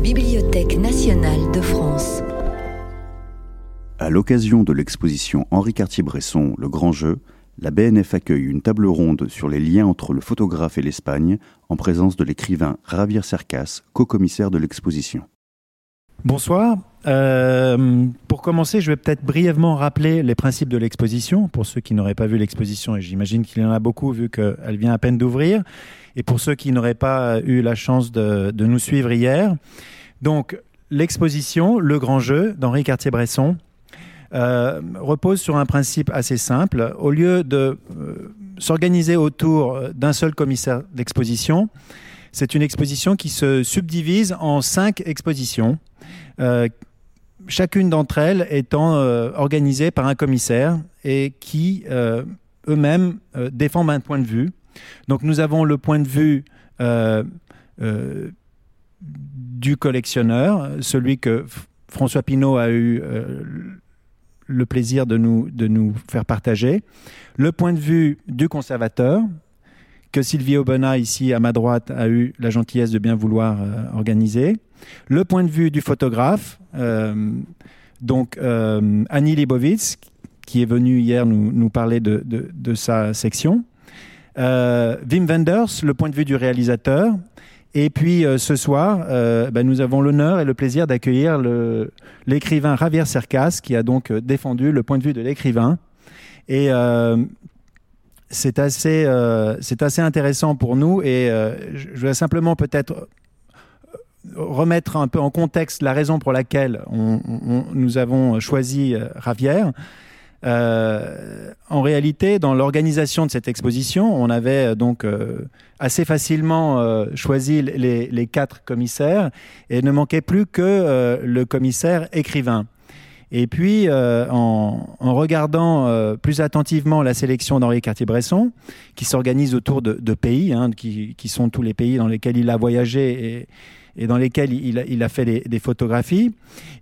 Bibliothèque nationale de France. À l'occasion de l'exposition Henri Cartier-Bresson Le Grand Jeu, la BNF accueille une table ronde sur les liens entre le photographe et l'Espagne, en présence de l'écrivain Javier Cercas, co-commissaire de l'exposition. Bonsoir. Euh, pour commencer, je vais peut-être brièvement rappeler les principes de l'exposition, pour ceux qui n'auraient pas vu l'exposition, et j'imagine qu'il y en a beaucoup vu qu'elle vient à peine d'ouvrir, et pour ceux qui n'auraient pas eu la chance de, nous suivre hier. Donc, l'exposition Le Grand Jeu d'Henri Cartier-Bresson, euh, repose sur un principe assez simple. Au lieu de euh, s'organiser autour d'un seul commissaire d'exposition, c'est une exposition qui se subdivise en cinq expositions, chacune d'entre elles étant organisée par un commissaire et qui eux-mêmes défendent un point de vue. Donc nous avons le point de vue du collectionneur, celui que François Pinault a eu le plaisir de nous, de nous faire partager. Le point de vue du conservateur, que Sylvie Aubena, ici à ma droite, a eu la gentillesse de bien vouloir euh, organiser. Le point de vue du photographe, euh, donc euh, Annie Libovitz, qui est venue hier nous, parler de, sa section. Wim Wenders, le point de vue du réalisateur. Et puis ce soir, ben, nous avons l'honneur et le plaisir d'accueillir l'écrivain Javier Cercas, qui a donc défendu le point de vue de l'écrivain. Et c'est assez, c'est assez intéressant pour nous. Et je vais simplement peut-être remettre un peu en contexte la raison pour laquelle nous avons choisi Javier. Euh, en réalité, dans l'organisation de cette exposition, on avait euh, donc euh, assez facilement euh, choisi les, quatre commissaires et ne manquait plus que euh, le commissaire écrivain. Et puis, en, en, regardant plus attentivement la sélection d'Henri Cartier-Bresson, qui s'organise autour de, de pays, hein, qui, qui, sont tous les pays dans lesquels il a voyagé et, et dans lesquels il a, il a fait des, des, photographies.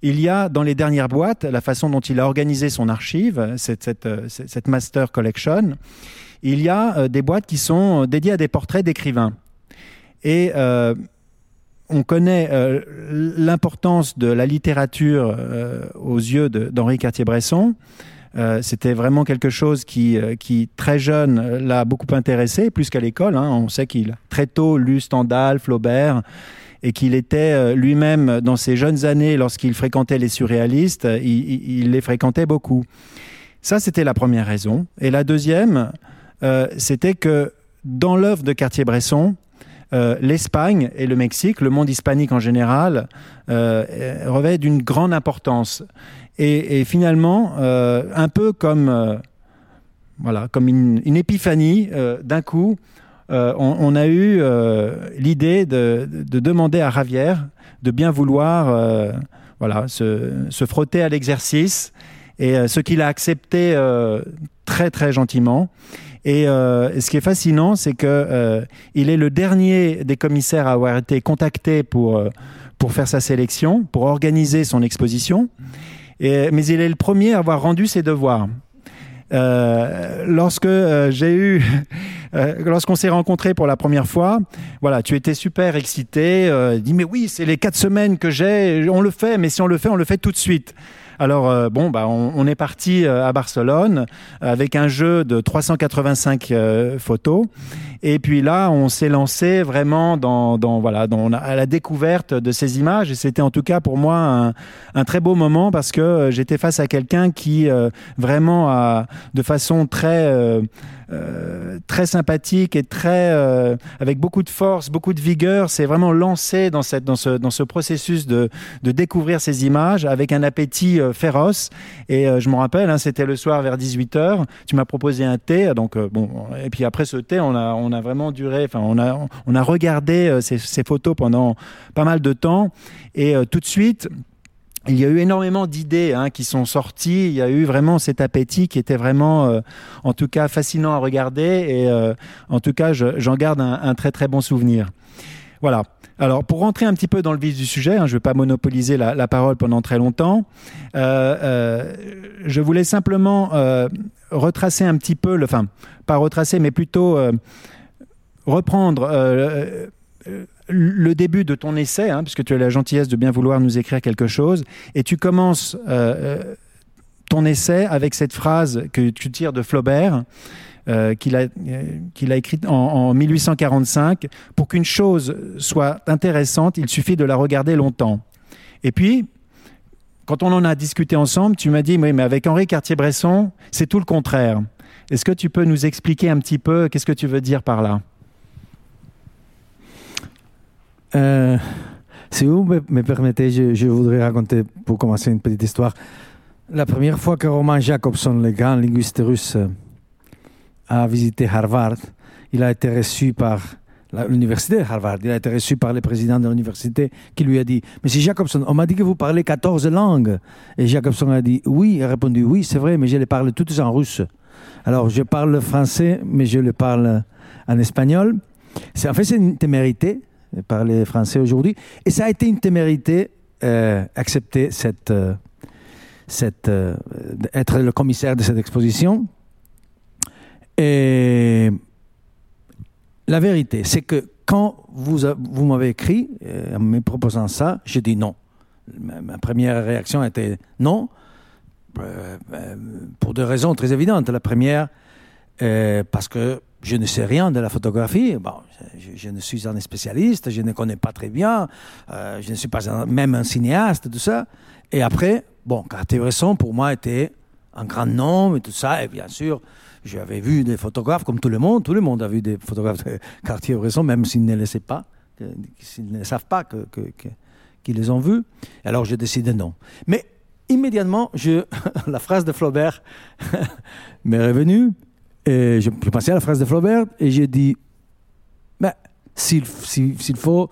Il y a dans les dernières boîtes la façon dont il a organisé son archive, cette, cette, cette Master Collection. Il y a euh, des boîtes qui sont dédiées à des portraits d'écrivains. Et euh, on connaît euh, l'importance de la littérature euh, aux yeux d'Henri Cartier-Bresson. Euh, c'était vraiment quelque chose qui, très jeune, l'a beaucoup intéressé, plus qu'à l'école. Hein. On sait qu'il très tôt lu Stendhal, Flaubert et qu'il était lui-même dans ses jeunes années, lorsqu'il fréquentait les surréalistes, il, il, les fréquentait beaucoup. Ça, c'était la première raison. Et la deuxième, c'était que dans l'œuvre de Cartier-Bresson, euh, l'Espagne et le Mexique, le monde hispanique en général, euh, revêt d'une grande importance. Et, finalement, euh, un peu comme, voilà, comme une, épiphanie, d'un coup, euh, on, a eu euh, l'idée de, de, demander à Javier de bien vouloir euh, voilà, se, se, frotter à l'exercice, et euh, ce qu'il a accepté euh, très très gentiment. Et euh, ce qui est fascinant, c'est que il est le dernier des commissaires à avoir été contacté pour, pour faire sa sélection, pour organiser son exposition. Mais il est le premier à avoir rendu ses devoirs. Euh, lorsque euh, j'ai eu, euh, lorsqu'on s'est rencontré pour la première fois, voilà, tu étais super excité, euh, dit mais oui, c'est les quatre semaines que j'ai, on le fait, mais si on le fait, on le fait tout de suite. Alors euh, bon, bah, on, est parti euh, à Barcelone avec un jeu de 385 euh, photos. Et puis là, on s'est lancé vraiment dans, dans voilà, dans, à la découverte de ces images. Et c'était en tout cas pour moi un, un, très beau moment parce que euh, j'étais face à quelqu'un qui euh, vraiment a, de façon très euh, euh, très sympathique et très euh, avec beaucoup de force, beaucoup de vigueur. C'est vraiment lancé dans cette dans ce dans ce processus de de découvrir ces images avec un appétit euh, féroce. Et euh, je me rappelle, hein, c'était le soir vers 18 h Tu m'as proposé un thé, donc bon. Et puis après ce thé, on a on a vraiment duré. Enfin, on a on a regardé euh, ces, photos pendant pas mal de temps et euh, tout de suite il y a eu énormément d'idées hein, qui sont sorties. Il y a eu vraiment cet appétit qui était vraiment, euh, en tout cas, fascinant à regarder. Et en tout cas, j'en je, garde un, très très bon souvenir. Voilà. Alors, pour rentrer un petit peu dans le vif du sujet, hein, je ne vais pas monopoliser la, parole pendant très longtemps. Je voulais simplement retracer un petit peu, enfin, pas retracer, mais plutôt euh, reprendre le début de ton essai, hein, puisque tu as la gentillesse de bien vouloir nous écrire quelque chose, et tu commences euh, ton essai avec cette phrase que tu tires de Flaubert. qu'il a, a écrite en, en 1845. Pour qu'une chose soit intéressante, il suffit de la regarder longtemps. Et puis, quand on en a discuté ensemble, tu m'as dit, oui, mais avec Henri Cartier-Bresson, c'est tout le contraire. Est-ce que tu peux nous expliquer un petit peu qu'est-ce que tu veux dire par là? Euh, Si vous me, permettez, je, voudrais raconter pour commencer une petite histoire. La première fois que Roman Jacobson, le grand linguiste russe, a visité Harvard, il a été reçu par l'université de Harvard. Il a été reçu par le président de l'université qui lui a dit Monsieur Jacobson, on m'a dit que vous parlez 14 langues. Et Jacobson a dit Oui. A répondu Oui, c'est vrai, mais je les parle toutes en russe. Alors, je parle français, mais je le parle en espagnol. En fait, c'est une témérité de parler français aujourd'hui. Et ça a été une témérité euh, accepter cette, euh, cette, euh, être le commissaire de cette exposition. Et la vérité, c'est que quand vous, vous m'avez écrit en me proposant ça, j'ai dit non. ma première réaction était non. Pour deux raisons très évidentes. La première, parce que je ne sais rien de la photographie. Bon, je, ne suis un spécialiste, je ne connais pas très bien, je ne suis pas même un cinéaste, tout ça. Et après, bon, Cartier-Bresson, pour moi, était un grand nom et tout ça. Et bien sûr, j'avais vu des photographes comme tout le monde. Tout le monde a vu des photographes de Cartier-Bresson, même s'ils ne le savent pas, s'ils ne savent pas que, les ont vus. Alors, j'ai décidé non. Mais immédiatement, je, la phrase de Flaubert m'est revenue. Et je, pensais à la phrase de Flaubert et j'ai dit, s'il faut,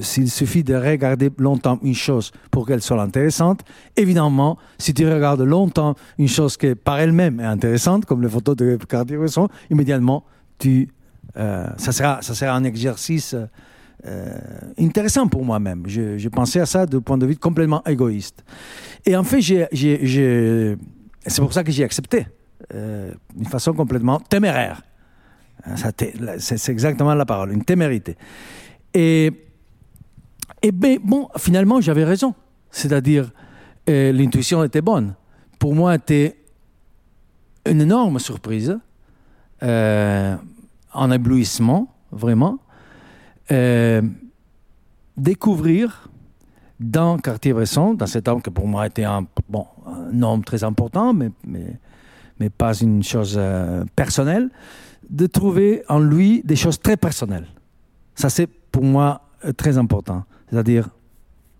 s'il suffit de regarder longtemps une chose pour qu'elle soit intéressante, évidemment, si tu regardes longtemps une chose qui par elle-même est intéressante, comme les photos de Cartier-Bresson, immédiatement, tu, euh, ça, sera, ça sera un exercice euh, intéressant pour moi-même. Je, pensais à ça d'un point de vue complètement égoïste. Et en fait, c'est pour ça que j'ai accepté, euh, d'une façon complètement téméraire. Hein, c'est exactement la parole, une témérité. Et, et ben, bon, finalement, j'avais raison. C'est-à-dire, euh, l'intuition était bonne. Pour moi, c'était une énorme surprise, un éblouissement, vraiment. Euh, découvrir dans Cartier-Bresson, dans cet homme qui pour moi était un, bon, un homme très important, mais, mais pas une chose euh, personnelle, de trouver en lui des choses très personnelles. Ça, c'est pour moi euh, très important. C'est-à-dire,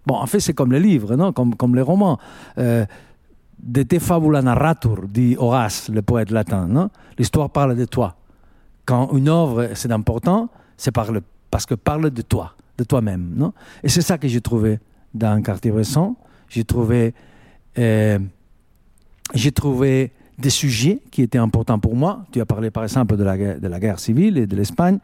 bon, en fait, c'est comme les livres, non comme, comme les romans. de te fabula narratur, dit Horace, le poète latin. L'histoire parle de toi. Quand une œuvre, c'est important, c'est parce que parle de toi, de toi-même. Et c'est ça que j'ai trouvé dans Cartier-Bresson. J'ai trouvé, euh, j'ai trouvé des sujets qui étaient importants pour moi. Tu as parlé par exemple de la, de la guerre civile et de l'Espagne.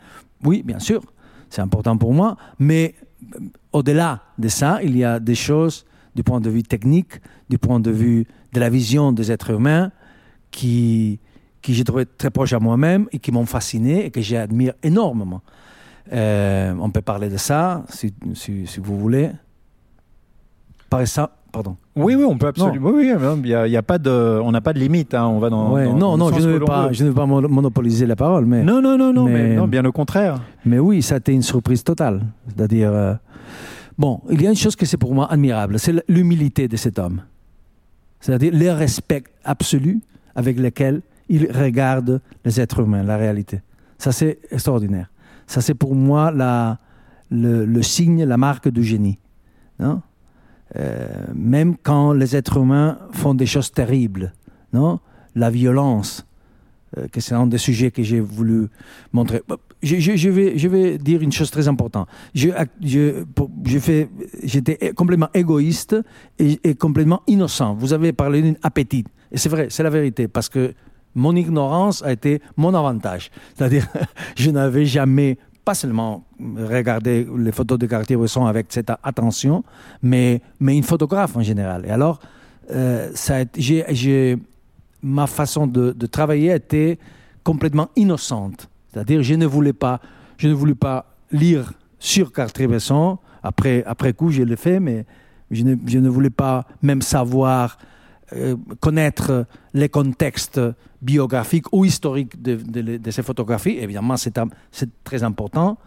Oui, bien sûr, c'est important pour moi. Mais euh, au-delà de ça, il y a des choses du point de vue technique, du point de vue de la vision des êtres humains qui, qui j'ai trouvé très proches à moi-même et qui m'ont fasciné et que j'admire énormément. Euh, on peut parler de ça, si, si, vous voulez. Par ça, pardon. Oui, oui, on peut absolument. Oui, il y a, pas de, on n'a pas de limite. Hein, on va dans. non, non, je ne, veux pas, je ne veux pas monopoliser la parole, mais. Non, non, non, non, mais, non, bien au contraire. Mais oui, ça a été une surprise totale. C'est-à-dire, euh, bon, il y a une chose que c'est pour moi admirable, c'est l'humilité de cet homme. C'est-à-dire le respect absolu avec lequel il regarde les êtres humains, la réalité. Ça, c'est extraordinaire. Ça, c'est pour moi la, le, signe, la marque du génie. Non euh, même quand les êtres humains font des choses terribles, non? La violence, euh, que c'est un des sujets que j'ai voulu montrer. Je, je, vais, je vais dire une chose très importante. Je, je, j'étais complètement égoïste et, et, complètement innocent. Vous avez parlé d'un appétit. Et c'est vrai, c'est la vérité, parce que mon ignorance a été mon avantage. C'est-à-dire, je n'avais jamais, pas seulement regardé les photos de Cartier-Bresson avec cette attention, mais, mais une photographe en général. Et alors, euh, ça j'ai, ma façon de, de, travailler était complètement innocente. C'est-à-dire, je ne voulais pas, je ne voulais pas lire sur Cartier-Bresson. Après, après coup, je l'ai fait, mais je ne, je ne, voulais pas même savoir, connaître les contextes biographiques ou historiques de, ces photographies. Évidemment, c'est très important.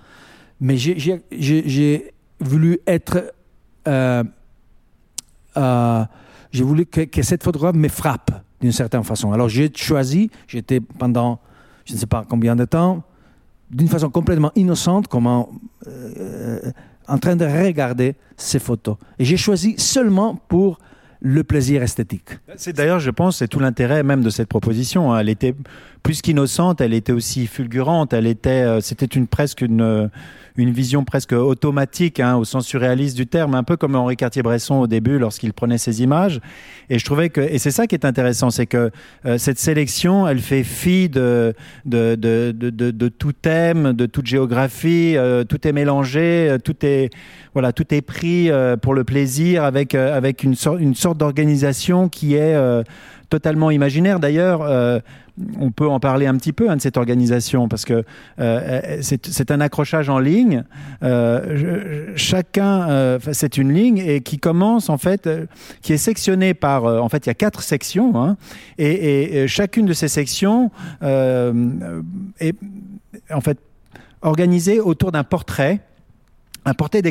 Mais j'ai voulu être... Euh, euh, j'ai voulu que, cette photographe me frappe d'une certaine façon. Alors j'ai choisi, j'étais pendant je ne sais pas combien de temps, d'une façon complètement innocente, comment, euh, en train de regarder ces photos. Et j'ai choisi seulement pour le plaisir esthétique. C'est d'ailleurs, je pense, c'est tout l'intérêt même de cette proposition. Hein. Elle était plus qu'innocente, elle était aussi fulgurante. Elle était, euh, c'était une presque une une vision presque automatique, hein, au sens surréaliste du terme, un peu comme Henri Cartier-Bresson au début lorsqu'il prenait ses images. Et je trouvais que, et c'est ça qui est intéressant, c'est que euh, cette sélection, elle fait fi de de, de, de, de, tout thème, de toute géographie, euh, tout est mélangé, euh, tout est voilà, tout est pris pour le plaisir avec avec une sorte une sorte d'organisation qui est totalement imaginaire. D'ailleurs on peut en parler un petit peu hein, de cette organisation parce que euh, c'est un accrochage en ligne. Euh, chacun, euh, c'est une ligne qui commence en fait, euh, qui est sectionnée par, euh, en fait, il y a quatre sections hein, et, chacune de ces sections est en fait organisée autour d'un portrait un portrait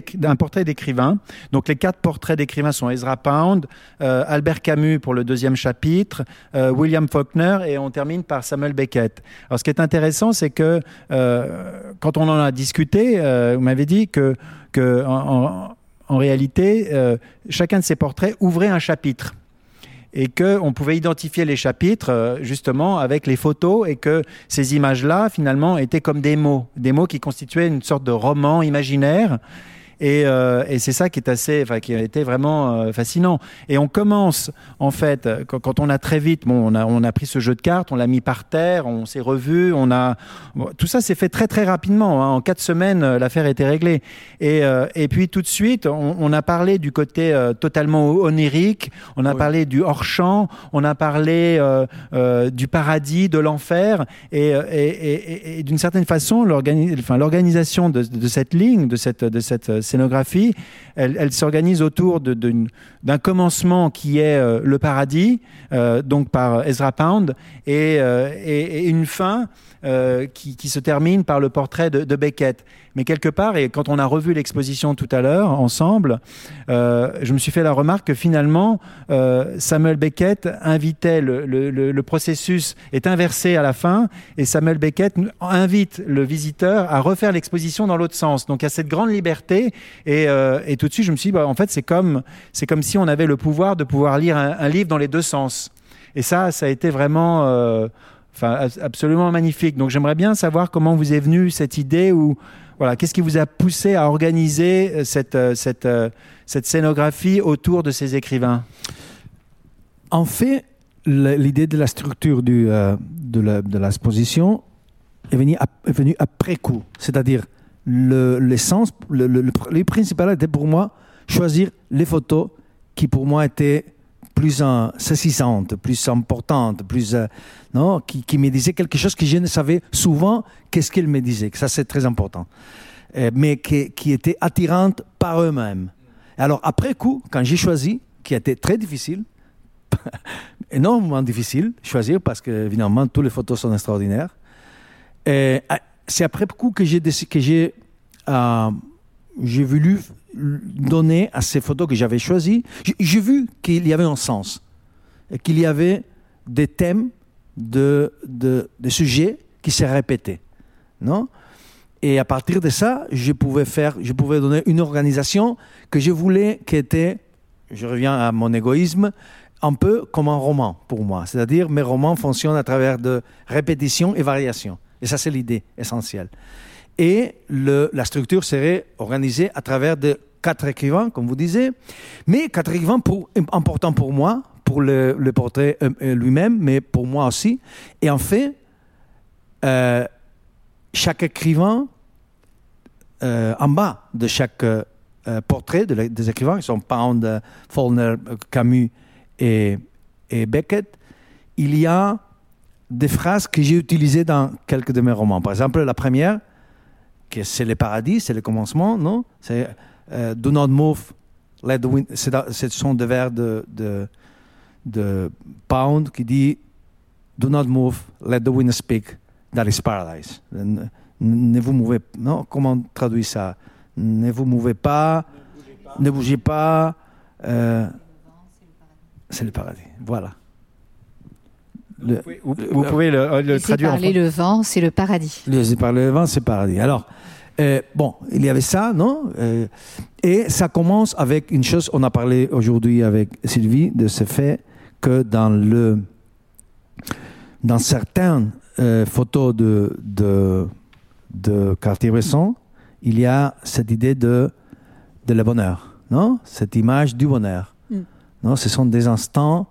d'écrivain. Donc les quatre portraits d'écrivains sont Ezra Pound, euh, Albert Camus pour le deuxième chapitre, euh, William Faulkner et on termine par Samuel Beckett. Alors ce qui est intéressant, c'est que euh, quand on en a discuté, euh, vous m'avez dit que, que en, en, en réalité, euh, chacun de ces portraits ouvrait un chapitre et qu'on pouvait identifier les chapitres euh, justement avec les photos et que ces images-là finalement étaient comme des mots, des mots qui constituaient une sorte de roman imaginaire et, euh, et c'est ça qui est assez, enfin, qui a été vraiment euh, fascinant. Et on commence, en fait, quand, quand, on a très vite, bon, on a, on a pris ce jeu de cartes, on l'a mis par terre, on s'est revu, on a, bon, tout ça s'est fait très très rapidement. Hein. En quatre semaines, euh, l'affaire était réglée. Et, euh, et puis tout de suite, on, on a parlé du côté totalement onirique, on a oui. parlé du hors champ, on a parlé du paradis, de l'enfer, et, et, et, et d'une certaine façon, l'organisation de, de, cette ligne, de cette, de cette scénographie, elle, s'organise autour d'un commencement qui est euh, le paradis, euh, donc par Ezra Pound, et, euh, et, et une fin euh, qui, se termine par le portrait de, Beckett. Mais quelque part, et quand on a revu l'exposition tout à l'heure ensemble, euh, je me suis fait la remarque que finalement, euh, Samuel Beckett invitait le, processus est inversé à la fin, et Samuel Beckett invite le visiteur à refaire l'exposition dans l'autre sens. Donc a cette grande liberté, et, tout de suite, je me suis dit, bah, en fait, c'est comme, c'est comme si on avait le pouvoir de pouvoir lire un, livre dans les deux sens. Et ça, ça a été vraiment absolument magnifique. Donc j'aimerais bien savoir comment vous est venue cette idée ou voilà, qu'est-ce qui vous a poussé à organiser cette, cette, cette scénographie autour de ces écrivains? En fait, l'idée de la structure du, euh, de l'exposition est venue, est venue après coup. C'est-à-dire, l'essence, le, le, le, le, principal était pour moi choisir les photos qui pour moi étaient plus euh, saisissante, plus importante, plus euh, non, qui, me disait quelque chose que je ne savais souvent qu'est-ce qu'elle me disait. Que ça c'est très important, euh, mais qui, qui était attirante par eux-mêmes. Alors après coup, quand j'ai choisi, qui a été très difficile, énormément difficile choisir parce que évidemment toutes les photos sont extraordinaires. C'est après coup que j'ai que j'ai euh, j'ai voulu donner à ces photos que j'avais choisies, j'ai vu qu'il y avait un sens, qu'il y avait des thèmes, de, de, sujets qui se répétaient. Non? Et à partir de ça, je pouvais faire, je pouvais donner une organisation que je voulais qui était, je reviens à mon égoïsme, un peu comme un roman pour moi. C'est-à-dire, mes romans fonctionnent à travers de répétitions et variations. Et ça, c'est l'idée essentielle et le, la structure serait organisée à travers de quatre écrivains, comme vous disiez, mais quatre écrivains pour, importants pour moi, pour le, portrait euh, lui-même, mais pour moi aussi. Et en fait, euh, chaque écrivain, euh, en bas de chaque euh, portrait de, des écrivains, qui sont Pound, Faulkner, Camus et, et Beckett, il y a des phrases que j'ai utilisées dans quelques de mes romans. Par exemple, la première, que c'est le paradis, c'est le commencement, non? C'est euh, Do not move, let the wind. C'est Ce sont des vers de, de Pound qui dit Do not move, let the wind speak, that is paradise. Ne, ne vous mouvez non Comment on traduit ça? Ne vous mouvez pas, ne bougez pas. euh, c'est le paradis. Voilà. Le- Vous pouvez, vous- vous pouvez le, euh, le traduire en parler le vent, c'est le paradis. Laissez parler le vent, c'est paradis. Alors, euh, bon, il y avait ça, non? Euh, Et ça commence avec une chose, on a parlé aujourd'hui avec Sylvie de ce fait que dans, le, dans certaines euh, photos de, de, de Cartier-Bresson, il y a cette idée de, de le bonheur, non? Cette image du bonheur. Mm. Non, ce sont des instants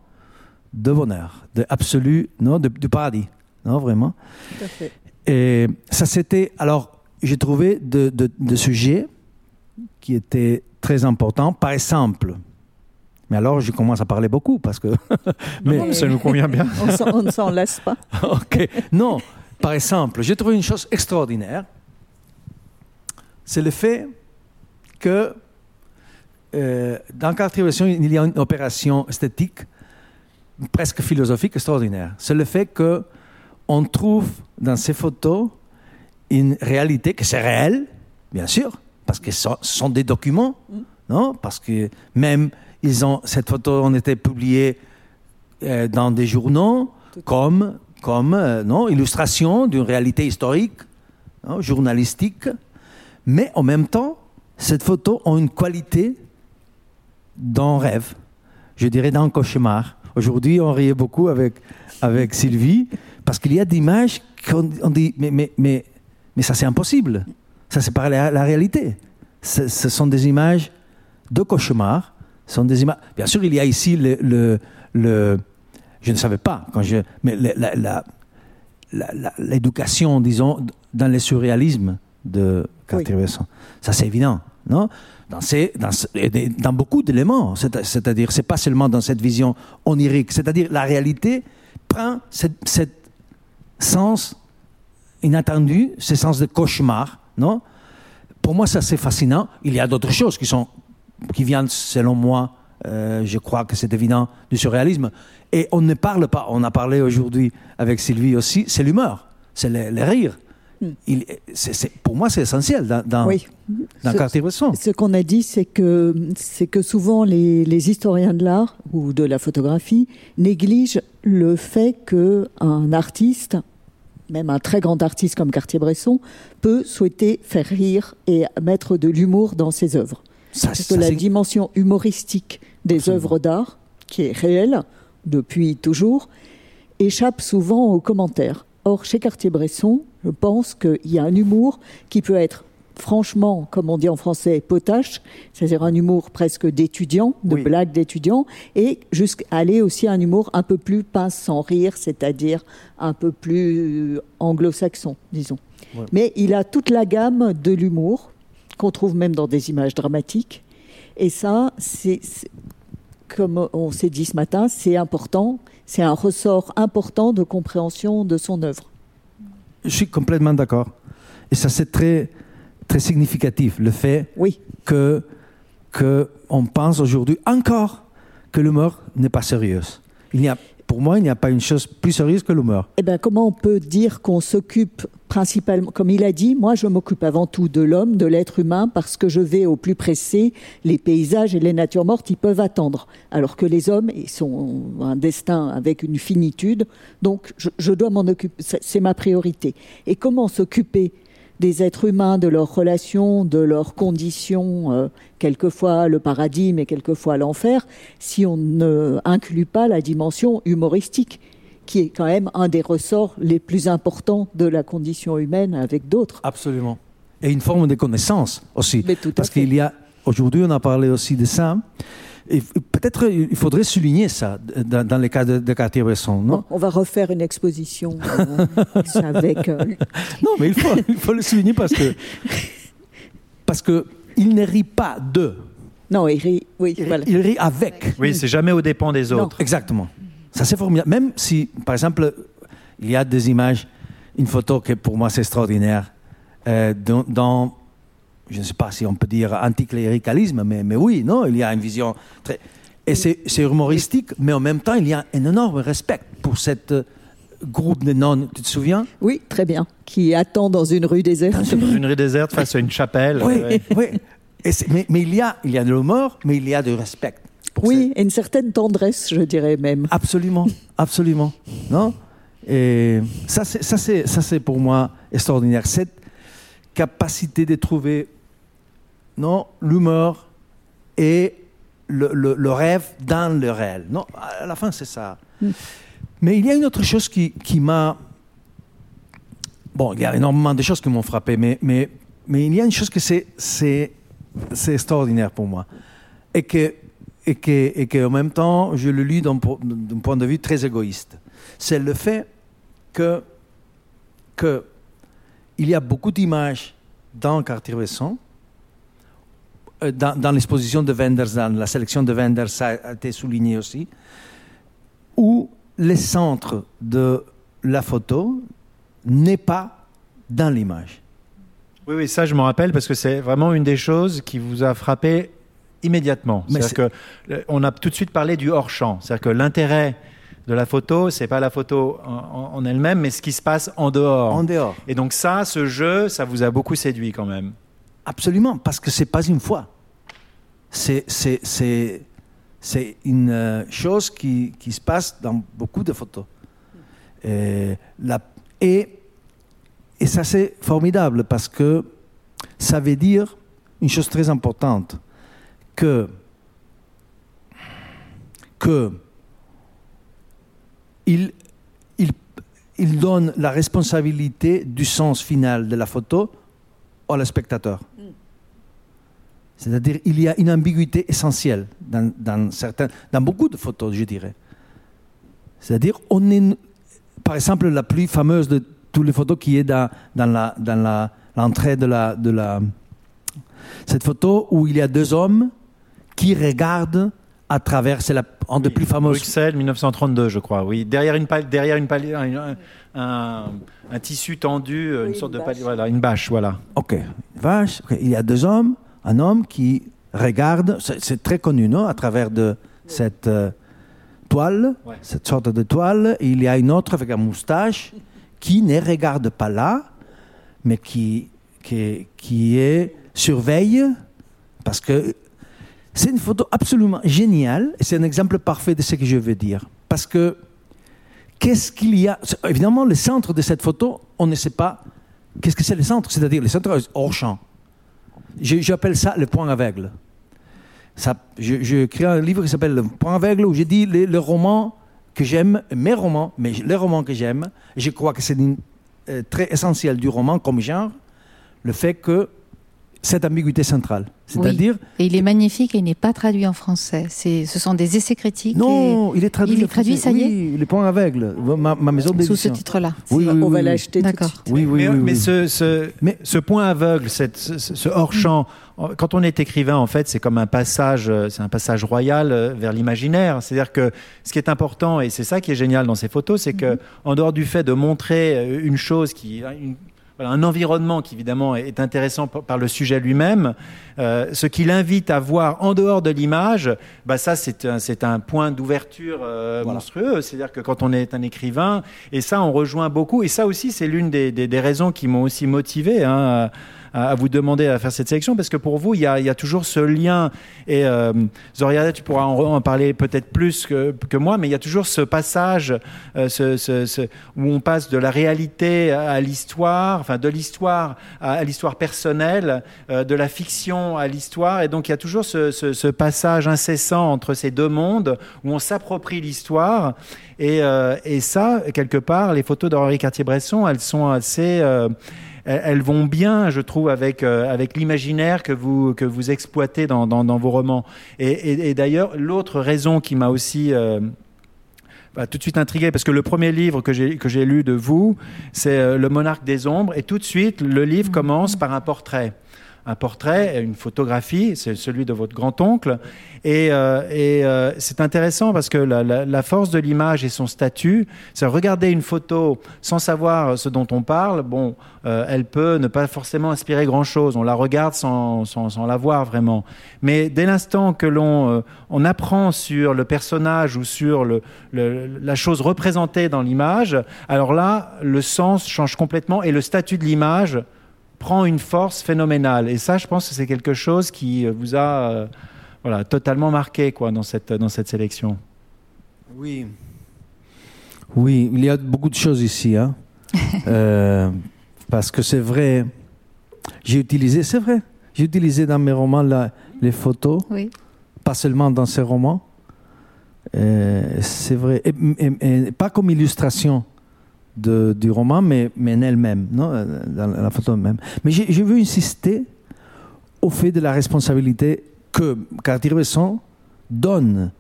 de bonheur, de absolu, non, de- du paradis, non, vraiment? Tout à fait. Et ça, c'était. Alors, j'ai trouvé de, de, de sujets qui étaient très importants. Par exemple, mais alors je commence à parler beaucoup parce que. mais, Non, ça nous convient bien. On, ne s'en lasse pas. ok. Non, par exemple, j'ai trouvé une chose extraordinaire. C'est le fait que euh, dans Cartier-Bresson, il y a une opération esthétique presque philosophique extraordinaire. C'est le fait que on trouve dans ces photos une réalité que c'est réel, bien sûr, parce que ce ce sont des documents, non Parce que même ils ont cette photo ont été publiée euh, dans des journaux comme comme euh, non illustration d'une réalité historique, non, journalistique, mais en même temps cette photo a une qualité d'un rêve, je dirais d'un cauchemar. Aujourd'hui, on riait beaucoup avec, avec Sylvie parce qu'il y a des images qu'on on dit mais, mais, mais, mais ça c'est impossible. Ça c'est pas la, la réalité. Ce sont des images de cauchemar. Ce sont des images. Bien sûr, il y a ici le, le, le- je ne savais pas quand je mais l'éducation, disons, dans le surréalisme de Cartier-Bresson. Ça, c'est évident, non? Dans, ces- dans, ce- dans beaucoup d'éléments. C'est- C'est-à-dire, c'est pas seulement dans cette vision onirique. C'est-à-dire, la réalité prend cette sens inattendu, ce sens de cauchemar, non? Pour moi, ça, c'est fascinant. Il y a d'autres choses qui sont qui viennent, selon moi, euh, je crois que c'est évident, du surréalisme. Et on ne parle pas, on a parlé aujourd'hui avec Sylvie aussi, c'est l'humeur, c'est le, le rire. Il- pour moi, c'est essentiel dans, dans, Oui. dans Ce- Cartier-Bresson. Ce qu'on a dit, c'est que, c'est que souvent les, les historiens de l'art ou de la photographie négligent le fait qu'un artiste, même un très grand artiste comme Cartier-Bresson, peut souhaiter faire rire et mettre de l'humour dans ses œuvres. Ça, Parce ça, que la dimension humoristique des Absolument. œuvres d'art, qui est réelle depuis toujours, échappe souvent aux commentaires. Or, chez Cartier-Bresson, je pense qu'il y a un humour qui peut être franchement, comme on dit en français, potache, c'est-à-dire un humour presque d'étudiant, de Oui. blague d'étudiant, et jusqu'à aller aussi à un humour un peu plus pince sans rire, c'est-à-dire un peu plus euh, anglo-saxon, disons. Ouais. Mais il a toute la gamme de l'humour, qu'on trouve même dans des images dramatiques. Et ça, c'est, comme on s'est dit ce matin, c'est important, c'est un ressort important de compréhension de son œuvre. Je suis complètement d'accord. Et ça, c'est très, très significatif, le fait Oui, que, que on pense aujourd'hui encore que l'humeur n'est pas sérieuse. Il n'y a, pour moi, il n'y a pas une chose plus sérieuse que l'humeur. Eh bien, comment on peut dire qu'on s'occupe principalement, comme il a dit, moi je m'occupe avant tout de l'homme, de l'être humain, parce que je vais au plus pressé, les paysages et les natures mortes, ils peuvent attendre. Alors que les hommes, ils sont un destin avec une finitude, donc je, dois m'en occuper, c'est ma priorité. Et comment s'occuper des êtres humains, de leurs relations, de leurs conditions, euh, quelquefois le paradis, mais quelquefois l'enfer, si on ne inclut pas la dimension humoristique qui est quand même un des ressorts les plus importants de la condition humaine avec d'autres. Absolument. Et une forme de connaissance aussi. Mais tout à Parce qu'il y a, aujourd'hui, on a parlé aussi de ça. Et peut-être il faudrait souligner ça dans, dans le cas de, de Cartier-Bresson, non? Bon, on va refaire une exposition euh, avec. euh, Non, mais il faut, il faut le souligner parce que parce que il ne rit pas de, non, il rit, oui, il, voilà. il rit avec. Oui, c'est jamais aux dépens des Non. autres. Exactement. Ça c'est formidable. Même si, par exemple, il y a des images, une photo que pour moi c'est extraordinaire. euh, dans, dans- je ne sais pas si on peut dire anticléricalisme, mais, mais oui, non, il y a une vision très... Et c'est humoristique, mais en même temps, il y a un énorme respect pour cette groupe de nonnes, tu te souviens? Oui, très bien. Qui attend dans une rue déserte. Dans une rue déserte face à une chapelle. Oui, ouais. oui. Et mais, mais il y a, il y a de l'humour, mais il y a du respect. pour Oui, et une certaine tendresse, je dirais même. Absolument, absolument. Non? Et ça, c'est, ça, c'est, ça, c'est pour moi extraordinaire. Cette capacité de trouver non, l'humour et le, le- le rêve dans le réel. Non, à la fin, c'est ça. Mm. Mais il y a une autre chose qui, qui m'a... Bon, il y a énormément de choses qui m'ont frappé, mais, mais, mais il y a une chose que c'est, c'est, c'est extraordinaire pour moi. Et que, et que, et que en même temps, je le lis d'un, d'un point de vue très égoïste. C'est le fait que, que il y a beaucoup d'images dans Cartier-Bresson, euh, dans, dans l'exposition de Wenders, dans la sélection de Wenders, ça a été souligné aussi, où le centre de la photo n'est pas dans l'image. Oui, oui, ça je m'en rappelle parce que c'est vraiment une des choses qui vous a frappé immédiatement. Mais C'est-à-dire que euh, on a tout de suite parlé du hors champ. C'est-à-dire que l'intérêt de la photo, c'est pas la photo en, elle-même, mais ce qui se passe en dehors. En dehors. Et donc ça, ce jeu, ça vous a beaucoup séduit quand même. Absolument, parce que c'est pas une fois. C'est, c'est, c'est, c'est une euh, chose qui, qui se passe dans beaucoup de photos. Et, la- et, et ça, c'est formidable parce que ça veut dire une chose très importante que, que il, il, il donne la responsabilité du sens final de la photo au spectateur. C'est-à-dire il y a une ambiguïté essentielle dans, dans, certains, dans beaucoup de photos, je dirais. C'est-à-dire, on est, par exemple, la plus fameuse de toutes les photos qui est dans, dans la- dans la- l'entrée de la, de la... Cette photo où il y a deux hommes qui regardent à travers, c'est la, une des plus fameuses... Bruxelles, 1932, je crois. Oui, derrière une pal- derrière une pal- un, un- un tissu tendu, une Oui, sorte une de pal- voilà, une bâche, voilà. Ok, vache. ok. Il y a deux hommes, un homme qui regarde, c'est c'est très connu, non À travers de cette euh, toile, Ouais. cette sorte de toile, et il y a une autre avec un moustache qui ne regarde pas là, mais qui, qui, qui est surveille, parce que c'est une photo absolument géniale, c'est un exemple parfait de ce que je veux dire. Parce que qu'est-ce qu'il y a? Évidemment, le centre de cette photo, on ne sait pas qu'est-ce que c'est le centre, c'est-à-dire le centre hors champ. J'appelle ça le point aveugle. Ça, je- J'ai écrit un livre qui s'appelle Le point aveugle où je dis les, les romans que j'aime, mes romans, mais les romans que j'aime, je crois que c'est euh, très essentiel du roman comme genre, le fait que cette ambiguïté centrale. C'est-à-dire, Et il est magnifique et il n'est pas traduit en français. C'est, ce sont des essais critiques. non, il est traduit. Il est traduit, ça y est Oui, le point aveugle, ma, ma maison sous ce titre-là. Oui, on oui, va oui, l'acheter D'accord. Oui, oui, mais oui, mais oui. Ce, ce, Mais- ce point aveugle, cette- ce, ce hors champ, quand on est écrivain, en fait, c'est comme un passage, c'est un passage royal euh, vers l'imaginaire. C'est-à-dire que ce qui est important, et c'est ça qui est génial dans ces photos, c'est que en dehors du fait de montrer euh, une chose qui, une- voilà, un environnement qui évidemment est intéressant par le sujet lui-même, euh, ce qui l'invite à voir en dehors de l'image, bah ça c'est un, point d'ouverture euh, Voilà. monstrueux. C'est-à-dire que quand on est un écrivain, et ça on rejoint beaucoup, et ça aussi c'est l'une des, des- des raisons qui m'ont aussi motivé hein, à, à vous demander à faire cette sélection, parce que pour vous il y a, il y a toujours ce lien, et euh, Zoriada tu pourras en, en parler peut-être plus que, que moi, mais il y a toujours ce passage euh, ce, ce- ce- où on passe de la réalité à l'histoire, enfin de l'histoire à, à l'histoire personnelle, euh, de la fiction à l'histoire, et donc il y a toujours ce, ce- passage incessant entre ces deux mondes où on s'approprie l'histoire, et, euh, et ça, quelque part, les photos d'Henri Cartier-Bresson, elles sont assez... euh, elles vont bien, je trouve, avec, euh, avec l'imaginaire que vous, que vous exploitez dans, dans, dans vos romans. Et, et- et d'ailleurs, l'autre raison qui m'a aussi euh, bah, tout de suite intrigué, parce que le premier livre que j'ai que j'ai lu de vous, c'est euh, Le monarque des ombres, et tout de suite, le livre commence par un portrait. Un portrait, une photographie, c'est celui de votre grand-oncle. Et, euh, euh, c'est intéressant parce que la, force de l'image et son statut, c'est regarder une photo sans savoir ce dont on parle, bon, euh, elle peut ne pas forcément inspirer grand-chose. On la regarde sans, la voir vraiment. Mais dès l'instant que l'on on apprend sur le personnage ou sur la chose représentée dans l'image, alors là, le sens change complètement et le statut de l'image prend une force phénoménale. Et ça, je pense que c'est quelque chose qui vous a euh, voilà, totalement marqué quoi, dans, cette, dans cette sélection. Oui. Oui, il y a beaucoup de choses ici. Hein. euh, parce que c'est vrai, j'ai utilisé, c'est vrai, j'ai utilisé dans mes romans la, les photos, Oui. pas seulement dans ces romans. Euh, c'est vrai, et, et- et pas comme illustration de, du roman, mais, mais en elle-même, non? Dans la photo même. Mais je veux insister au fait de la responsabilité que Cartier-Bresson donne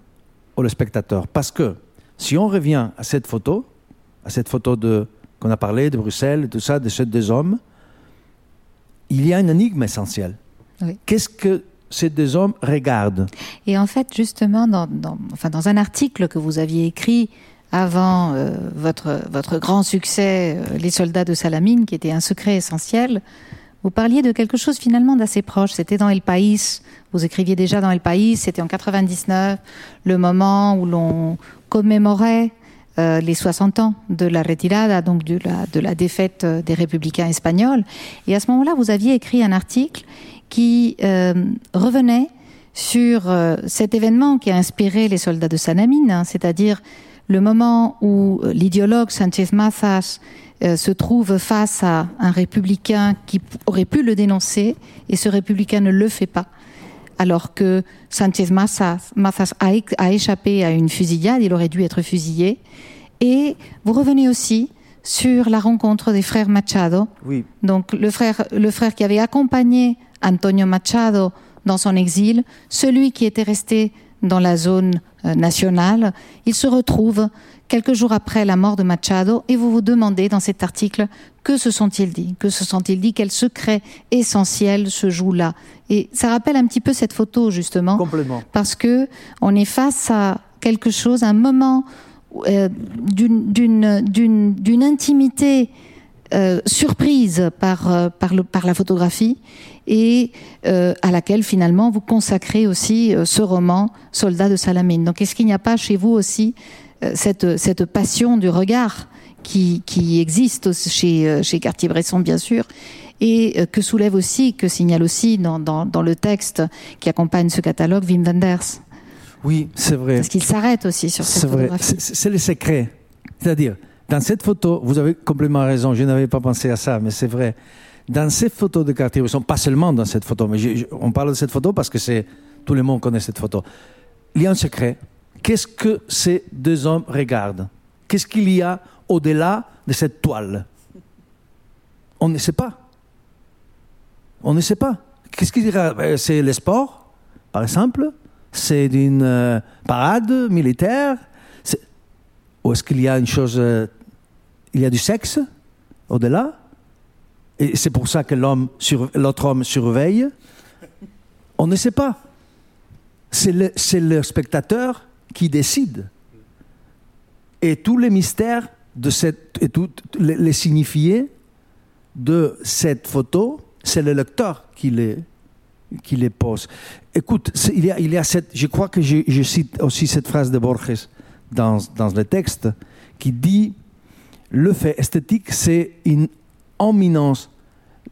au spectateur. Parce que si on revient à cette photo, à cette photo de qu'on a parlé de Bruxelles, tout ça, de ces deux hommes, il y a une énigme essentielle. Oui. Qu'est-ce que ces deux hommes regardent? Et en fait, justement, dans, dans, enfin, dans un article que vous aviez écrit avant euh, votre, votre grand succès, euh, Les soldats de Salamine, qui était un secret essentiel, vous parliez de quelque chose finalement d'assez proche. C'était dans El País. Vous écriviez déjà dans El País. C'était en 99, le moment où l'on commémorait euh, les 60 ans de la retirada, donc de la, de la défaite euh, des républicains espagnols. Et à ce moment-là, vous aviez écrit un article qui euh, revenait sur euh, cet événement qui a inspiré les soldats de Sanamine, hein, c'est-à-dire le moment où euh, l'idéologue Sanchez Mazas euh, se trouve face à un républicain qui aurait pu le dénoncer et ce républicain ne le fait pas. Alors que Sanchez Mazas, Mazas a, a échappé à une fusillade, il aurait dû être fusillé. Et vous revenez aussi sur la rencontre des frères Machado, Oui. donc le frère, le frère qui avait accompagné Antonio Machado dans son exil, celui qui était resté dans la zone euh, nationale, il se retrouve quelques jours après la mort de Machado et vous vous demandez dans cet article que se sont-ils dit Que se sont-ils dit Quel secret essentiel se joue là. Et ça rappelle un petit peu cette photo justement Complètement. parce que on est face à quelque chose, un moment euh, d'une- d'une d'une- d'une intimité euh, surprise par, euh, par, le, par la photographie et euh, à laquelle finalement vous consacrez aussi euh, ce roman Soldat de Salamine. Donc est-ce qu'il n'y a pas chez vous aussi euh, cette, cette passion du regard qui, qui existe chez, chez Cartier-Bresson bien sûr et que soulève aussi, que signale aussi dans, dans, dans le texte qui accompagne ce catalogue Wim Wenders? Oui, c'est vrai. Parce qu'il s'arrête aussi sur cette C'est vrai. photographie. C'est c'est le secret. C'est-à-dire, dans cette photo, vous avez complètement raison, je n'avais pas pensé à ça, mais c'est vrai. Dans cette photo de Cartier-Bresson, pas seulement dans cette photo, mais on parle de cette photo parce que c'est tout le monde connaît cette photo. Il y a un secret. Qu'est-ce que ces deux hommes regardent? Qu'est-ce qu'il y a au-delà de cette toile? On ne sait pas. On ne sait pas. Qu'est-ce qu'il dira Ben, C'est le sport, par exemple? C'est une euh, parade militaire? Ou est-ce qu'il y a une chose... euh, il y a du sexe au-delà? Et c'est pour ça que l'autre homme surveille On ne sait pas. C'est le, spectateur qui décide. Et tous les mystères de cette, et tous les, signifiés de cette photo, c'est le lecteur qui les, qui les pose. Écoute, il y a, il y a cette, je crois que je, je cite aussi cette phrase de Borges dans, dans le texte qui dit le fait esthétique, c'est une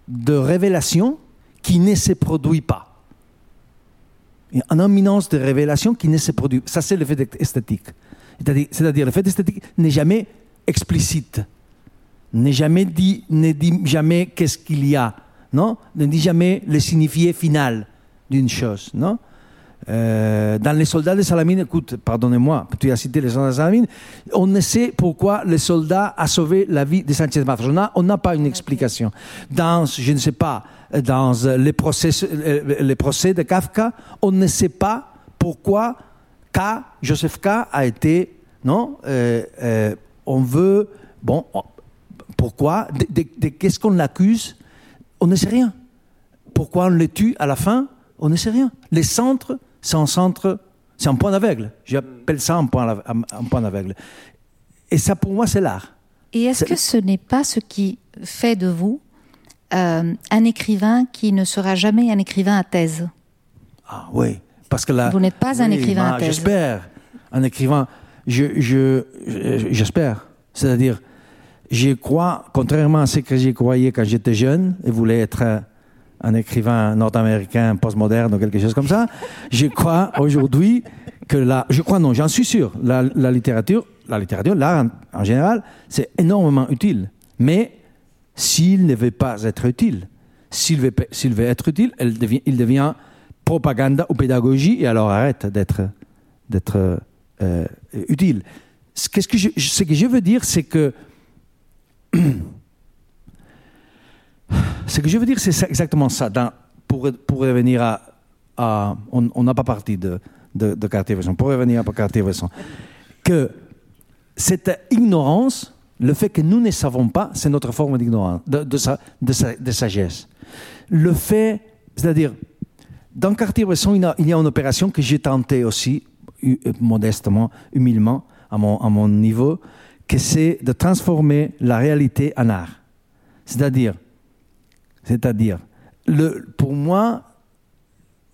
de révélation qui ne se produit pas. Une imminence de révélation qui ne se produit Ça, c'est le fait esthétique. C'est-à-dire, c'est-à-dire le fait esthétique n'est jamais explicite, n'est jamais dit, ne dit jamais qu'est-ce qu'il y a, non? Ne dit jamais le signifié final d'une chose, non? Euh, dans les soldats de Salamine, écoute, pardonnez-moi, tu as cité les soldats de Salamine, on ne sait pourquoi le soldat a sauvé la vie de Sanchez Mazas. On n'a pas une explication. Dans, je ne sais pas, dans les procès, euh, les procès de Kafka, on ne sait pas pourquoi K, Joseph K a été, non Euh, On veut, bon, on- pourquoi De, de- qu'est-ce qu'on l'accuse? On ne sait rien. pourquoi on les tue à la fin? On ne sait rien. Les centres, c'est un centre, c'est un point d'aveugle. J'appelle ça un point, un point d'aveugle. Et ça, pour moi, c'est l'art. Et est-ce que ce n'est pas ce qui fait de vous euh, un écrivain qui ne sera jamais un écrivain à thèse? Ah oui, parce que là... Vous n'êtes pas un écrivain à thèse. J'espère. Un écrivain, je, je, j'espère. C'est-à-dire, je crois, contrairement à ce que j'y croyais quand j'étais jeune et voulais être un écrivain nord-américain postmoderne ou quelque chose comme ça, je crois aujourd'hui que la, je crois non, j'en suis sûr, la, littérature, la littérature, l'art en, général, c'est énormément utile. Mais s'il ne veut pas être utile, s'il veut, s'il veut être utile, il devient propagande ou pédagogie et alors arrête d'être, d'être euh, utile. Ce que je veux dire, c'est que ce que je veux dire, c'est exactement ça. Pour, pour revenir à, on n'a pas parti de, de, de Cartier-Bresson. Pour revenir à Cartier-Bresson, que cette ignorance, le fait que nous ne savons pas, c'est notre forme d'ignorance, de, de, de, sagesse. Le fait, c'est-à-dire, dans Cartier-Bresson, il, y a une opération que j'ai tentée aussi, modestement, humainement, à mon, à mon niveau, que c'est de transformer la réalité en art. C'est-à-dire, c'est-à-dire, pour moi,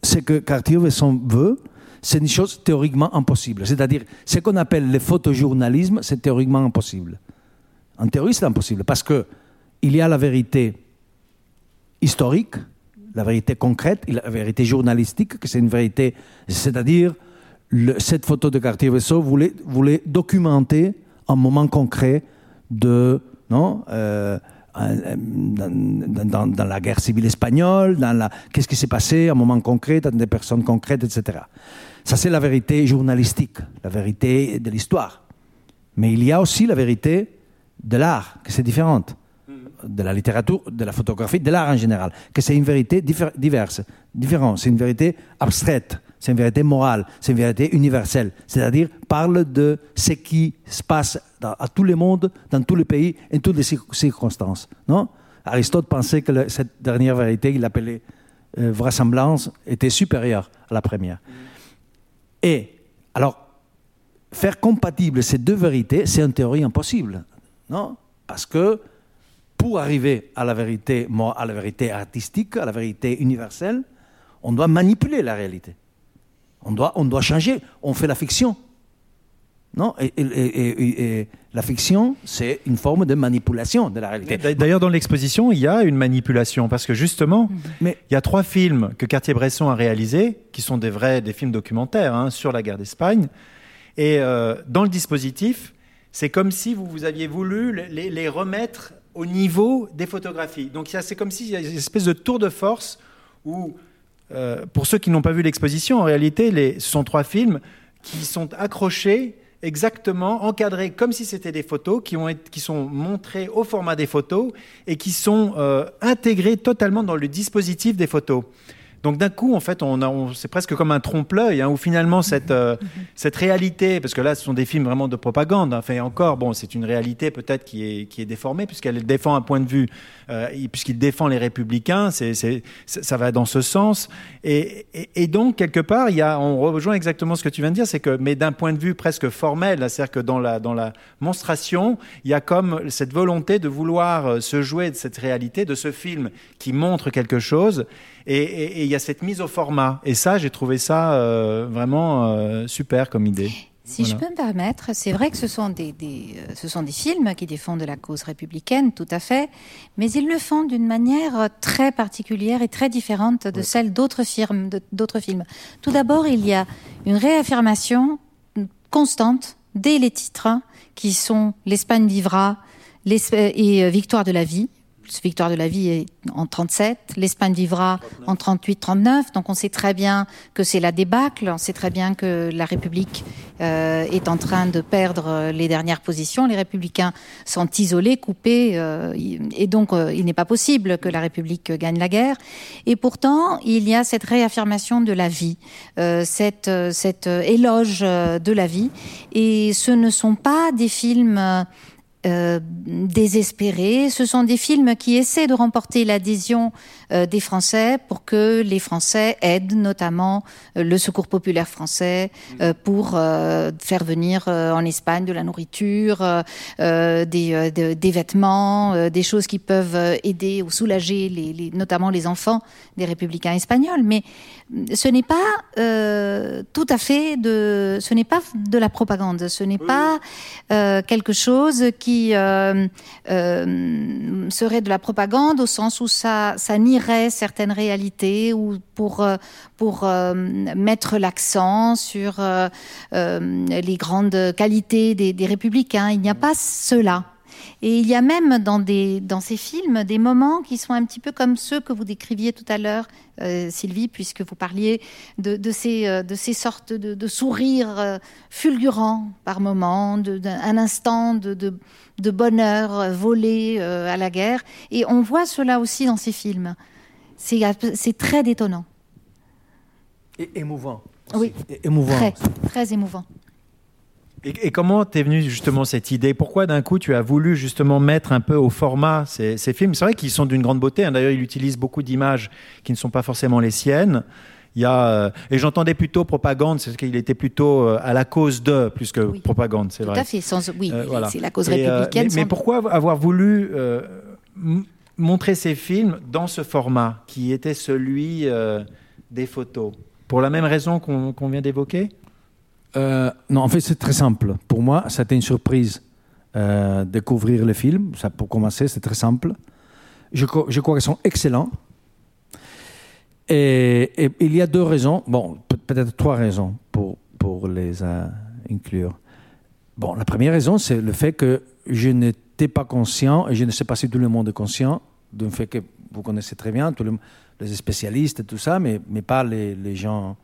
ce que Cartier-Bresson veut, c'est une chose théoriquement impossible. C'est-à-dire, ce qu'on appelle le photojournalisme, c'est théoriquement impossible. En théorie, c'est impossible parce que il y a la vérité historique, la vérité concrète, la vérité journalistique, que c'est une vérité, c'est-à-dire cette photo de Cartier-Bresson voulait, voulait documenter un moment concret de non euh, dans, dans, la guerre civile espagnole, dans la qu'est-ce qui s'est passé, un moment concret, dans des personnes concrètes, etc. Ça c'est la vérité journalistique, la vérité de l'histoire. Mais il y a aussi la vérité de l'art, que c'est différente, de la littérature, de la photographie, de l'art en général, que c'est une vérité diverse, différente, c'est une vérité abstraite c'est une vérité morale, c'est une vérité universelle. C'est-à-dire, parle de ce qui se passe à tous les mondes, dans tous les pays, en toutes les circonstances. Non? Aristote pensait que cette dernière vérité, qu'il appelait euh, vraisemblance, était supérieure à la première. Et, alors, faire compatible ces deux vérités, c'est en théorie impossible. Non? Parce que pour arriver à la vérité, à la vérité artistique, à la vérité universelle, on doit manipuler la réalité. On doit, on doit changer. On fait la fiction. Non et, la fiction, c'est une forme de manipulation de la réalité. D'ailleurs, dans l'exposition, il y a une manipulation parce que justement, il y a trois films que Cartier-Bresson a réalisés, qui sont des vrais, des films documentaires hein, sur la guerre d'Espagne. Et euh, dans le dispositif, c'est comme si vous, vous aviez voulu les, les, remettre au niveau des photographies. Donc c'est comme s'il y a une espèce de tour de force où euh, pour ceux qui n'ont pas vu l'exposition, en réalité, ce sont trois films qui sont accrochés exactement, encadrés comme si c'était des photos, qui sont montrés au format des photos et qui sont euh, intégrés totalement dans le dispositif des photos. Donc d'un coup, en fait, on, c'est presque comme un trompe-l'œil, hein, où finalement cette, euh, cette réalité, parce que là, ce sont des films vraiment de propagande, hein, enfin encore, bon, c'est une réalité peut-être qui est, qui est déformée, puisqu'elle défend un point de vue, euh, puisqu'il défend les républicains, c'est, c'est, ça va dans ce sens. Et, et, donc, quelque part, il y a, on rejoint exactement ce que tu viens de dire, c'est que, mais d'un point de vue presque formel, c'est-à-dire que dans la, dans la monstration, il y a comme cette volonté de vouloir euh, se jouer de cette réalité, de ce film qui montre quelque chose, et il y a cette mise au format. Et ça, j'ai trouvé ça euh, vraiment euh, super comme idée. Si je peux me permettre, c'est vrai que ce sont des, euh, ce sont des films qui défendent la cause républicaine, tout à fait, mais ils le font d'une manière très particulière et très différente de celle d'autres films, d'autres films. Tout d'abord, il y a une réaffirmation constante dès les titres qui sont l'Espagne vivra et Victoire de la vie, Victoire de la vie est en 37, l'Espagne vivra en 38-39, donc on sait très bien que c'est la débâcle, on sait très bien que la République euh, est en train de perdre les dernières positions, les républicains sont isolés, coupés, euh, et donc euh, il n'est pas possible que la République gagne la guerre. Et pourtant, il y a cette réaffirmation de la vie, cette, cette éloge de la vie, et ce ne sont pas des films euh, désespérés. Ce sont des films qui essaient de remporter l'adhésion euh, des Français pour que les Français aident notamment euh, le Secours populaire français pour faire venir en Espagne de la nourriture, des, des, vêtements, des choses qui peuvent aider ou soulager les, les, notamment les enfants des républicains espagnols. Mais ce n'est pas tout à fait de, ce n'est pas de la propagande, ce n'est pas quelque chose qui euh, euh, serait de la propagande au sens où ça, nierait certaines réalités ou pour, euh, mettre l'accent sur les grandes qualités des républicains. Il n'y a pas cela. Et il y a même dans, des, dans ces films des moments qui sont un petit peu comme ceux que vous décriviez tout à l'heure, euh, Sylvie, puisque vous parliez de, de, ces, euh, de ces sortes de, de sourires euh, fulgurants par moments, un instant de, de, bonheur volé à la guerre. Et on voit cela aussi dans ces films. C'est très détonnant. Et émouvant. Oui, émouvant. Très, très émouvant. Et, comment t'es venue justement cette idée? Pourquoi d'un coup tu as voulu justement mettre un peu au format ces, films? C'est vrai qu'ils sont d'une grande beauté. Hein. D'ailleurs, il utilise beaucoup d'images qui ne sont pas forcément les siennes. Il y a, euh, et j'entendais plutôt propagande, c'est qu'il était plutôt euh, à la cause de plus que propagande, c'est vrai. Tout à fait, oui, euh, c'est la cause républicaine. mais, pourquoi avoir voulu montrer ces films dans ce format qui était celui des photos? Pour la même raison qu'on vient d'évoquer? Euh, non, en fait, c'est très simple. Pour moi, c'était une surprise euh, découvrir le film. Ça, pour commencer, c'est très simple. Je, crois qu'ils sont excellents. Et, il y a deux raisons, bon, peut-être trois raisons pour, les euh, inclure. Bon, la première raison, c'est le fait que je n'étais pas conscient, et je ne sais pas si tout le monde est conscient, d'un fait que vous connaissez très bien, tous les spécialistes et tout ça, mais, mais pas les, gens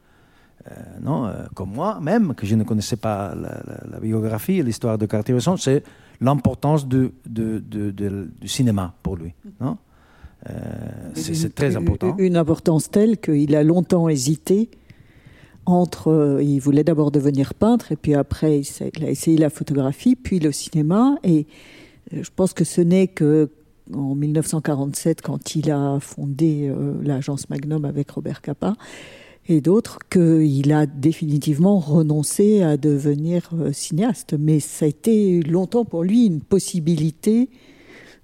non, euh, comme moi même, que je ne connaissais pas la, biographie et l'histoire de Cartier-Bresson, c'est l'importance du cinéma pour lui. Non? Euh, c'est très important. Une importance telle qu'il a longtemps hésité entre. il voulait d'abord devenir peintre, et puis après, il a essayé la photographie, puis le cinéma. Et je pense que ce n'est que en 1947, quand il a fondé l'agence Magnum avec Robert Capa, et d'autres qu'il a définitivement renoncé à devenir euh, cinéaste. Mais ça a été longtemps pour lui une possibilité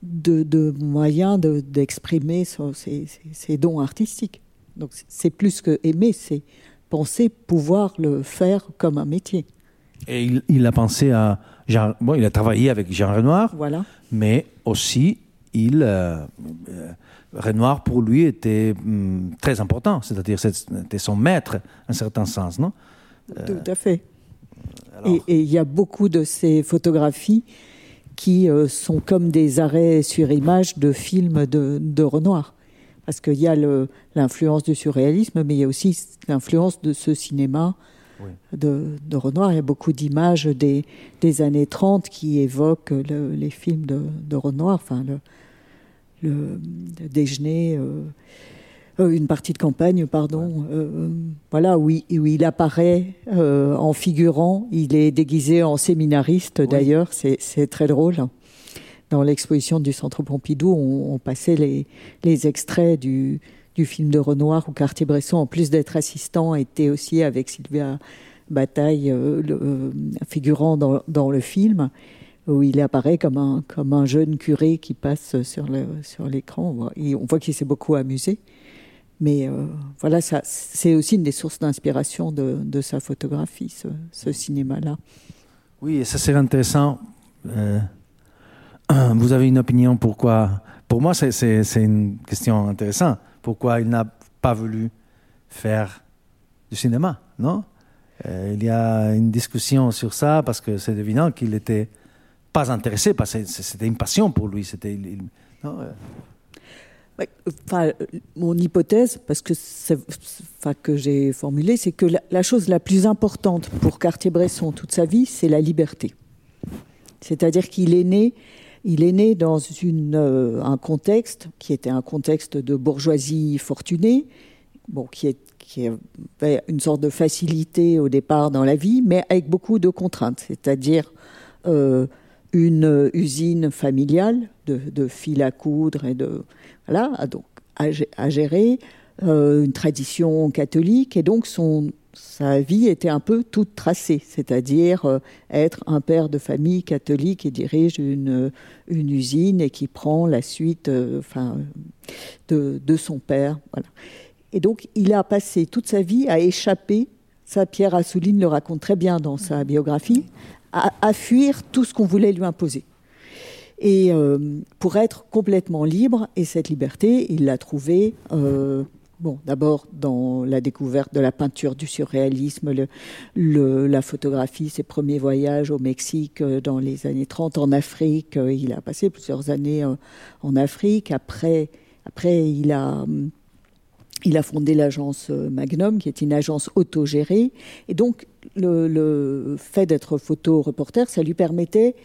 de, de moyen d'exprimer ses, dons artistiques. Donc c'est plus que aimer, c'est penser pouvoir le faire comme un métier. Et il, a pensé à Jean, bon, il a travaillé avec Jean Renoir, voilà. mais aussi il euh, euh, Renoir, pour lui, était hum, très important, c'est-à-dire c'était son maître, en un certain sens, non? Tout à fait. Et il y a beaucoup de ces photographies qui euh, sont comme des arrêts sur image de films de, Renoir. Parce qu'il y a l'influence du surréalisme, mais il y a aussi l'influence de ce cinéma de, Renoir. Il y a beaucoup d'images des, des, années 30 qui évoquent les films de, de Renoir. Enfin, le, le, déjeuner, euh, euh, une partie de campagne, pardon, euh, voilà, où il, où il apparaît en figurant. Il est déguisé en séminariste d'ailleurs, c'est très drôle. Dans l'exposition du Centre Pompidou, on, passait les, les extraits du, du, film de Renoir où Cartier-Bresson, en plus d'être assistant, était aussi avec Sylvia Bataille, le, figurant dans, dans le film où il apparaît comme un, comme un jeune curé qui passe sur, le, sur l'écran. On voit, qu'il s'est beaucoup amusé. Mais euh, voilà, c'est aussi une des sources d'inspiration de, de sa photographie, ce, cinéma-là. Oui, et ça c'est intéressant. Euh, vous avez une opinion pourquoi Pour moi, c'est, c'est, c'est une question intéressante. Pourquoi il n'a pas voulu faire du cinéma, non? Euh, Il y a une discussion sur ça parce que c'est évident qu'il était pas intéressé parce que c'était une passion pour lui. C'était euh. Enfin, mon hypothèse, parce que que j'ai formulée, c'est que la, chose la plus importante pour Cartier-Bresson toute sa vie, c'est la liberté. C'est-à-dire qu'il est né, il est né dans euh, un contexte qui était un contexte de bourgeoisie fortunée, bon, qui, est, qui avait une sorte de facilité au départ dans la vie, mais avec beaucoup de contraintes. C'est-à-dire euh, une usine familiale de, fil à coudre et de voilà donc à, gérer, une tradition catholique et donc son sa vie était un peu toute tracée, c'est-à-dire euh, être un père de famille catholique qui dirige une, une usine et qui prend la suite euh, de, de, son père. Voilà. Et donc, il a passé toute sa vie à échapper, ça Pierre Assouline le raconte très bien dans sa biographie, à, fuir tout ce qu'on voulait lui imposer. Et euh, pour être complètement libre, et cette liberté, il l'a trouvée euh, Bon, d'abord dans la découverte de la peinture, du surréalisme, la photographie, ses premiers voyages au Mexique euh, dans les années 30, en Afrique. Il a passé plusieurs années en Afrique. Après, après il, a, il a fondé l'agence Magnum, qui est une agence autogérée. Et donc, le, fait d'être photo-reporter, ça lui permettait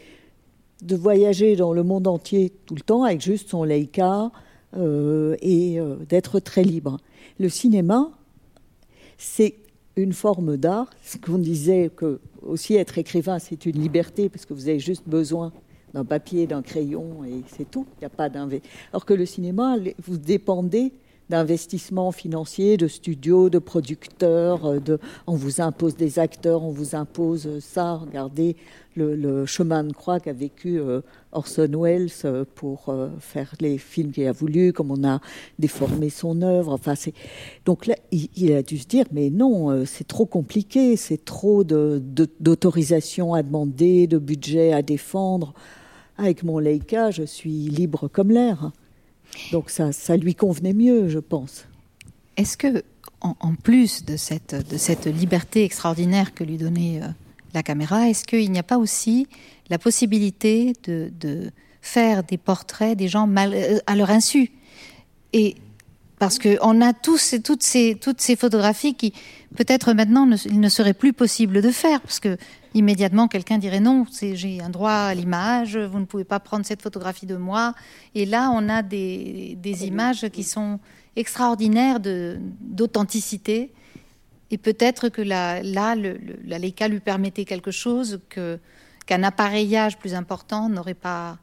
de voyager dans le monde entier tout le temps avec juste son Leica, euh, et euh, d'être très libre. Le cinéma, c'est une forme d'art. Ce qu'on disait que aussi être écrivain, c'est une liberté parce que vous avez juste besoin d'un papier, d'un crayon et c'est tout. Il n'y a pas d'investissement. Alors que le cinéma, vous dépendez d'investissements financiers, de studios, de producteurs. Euh, on vous impose des acteurs, on vous impose ça. Regardez le, chemin de croix qu'a vécu euh, Orson Welles euh, pour faire les films qu'il a voulu, comme on a déformé son œuvre. Enfin, donc là, il, a dû se dire, mais non, c'est trop compliqué, c'est trop d'autorisation à demander, de budget à défendre. Avec mon Leica, je suis libre comme l'air. Donc ça, ça lui convenait mieux, je pense. Est-ce que, en, plus de cette, de cette liberté extraordinaire que lui donnait euh, la caméra, est-ce qu'il n'y a pas aussi la possibilité de, de, faire des portraits des gens mal, euh, à leur insu? Et parce qu'on a tous toutes ces, toutes ces photographies qui, peut-être maintenant, il ne serait plus possible de faire, parce que immédiatement quelqu'un dirait non, j'ai un droit à l'image, vous ne pouvez pas prendre cette photographie de moi. Et là, on a des, images qui sont extraordinaires d'authenticité. Et peut-être que là, la Leica lui permettait quelque chose que qu'un appareillage plus important n'aurait pas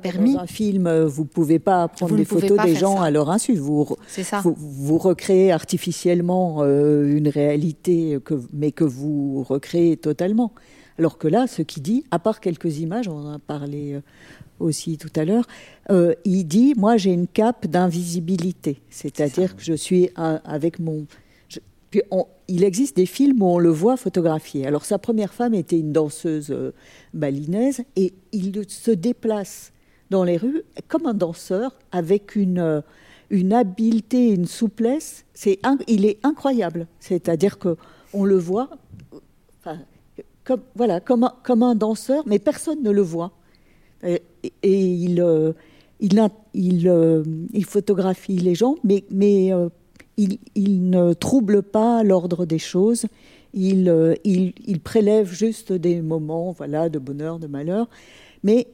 permis. Dans un film, vous ne pouvez pas prendre vous des photos des gens ça. à leur insu. Vous, ça. vous, vous recréez artificiellement euh, une réalité, que, mais que vous recréez totalement. Alors que là, ce qu'il dit, à part quelques images, on en a parlé euh, aussi tout à l'heure, euh, il dit, moi j'ai une cape d'invisibilité. C'est-à-dire que je suis avec mon... Je, puis on, il existe des films où on le voit photographier. Alors sa première femme était une danseuse euh, balinaise et il se déplace dans les rues comme un danseur avec une, euh, habileté, une souplesse. C'est il est incroyable. C'est-à-dire que on le voit, comme voilà, comme un, danseur, mais personne ne le voit. Et, il, euh, il, il, il, photographie les gens, mais, il, il, ne trouble pas l'ordre des choses, il, euh, il, il, prélève juste des moments voilà, de bonheur, de malheur, mais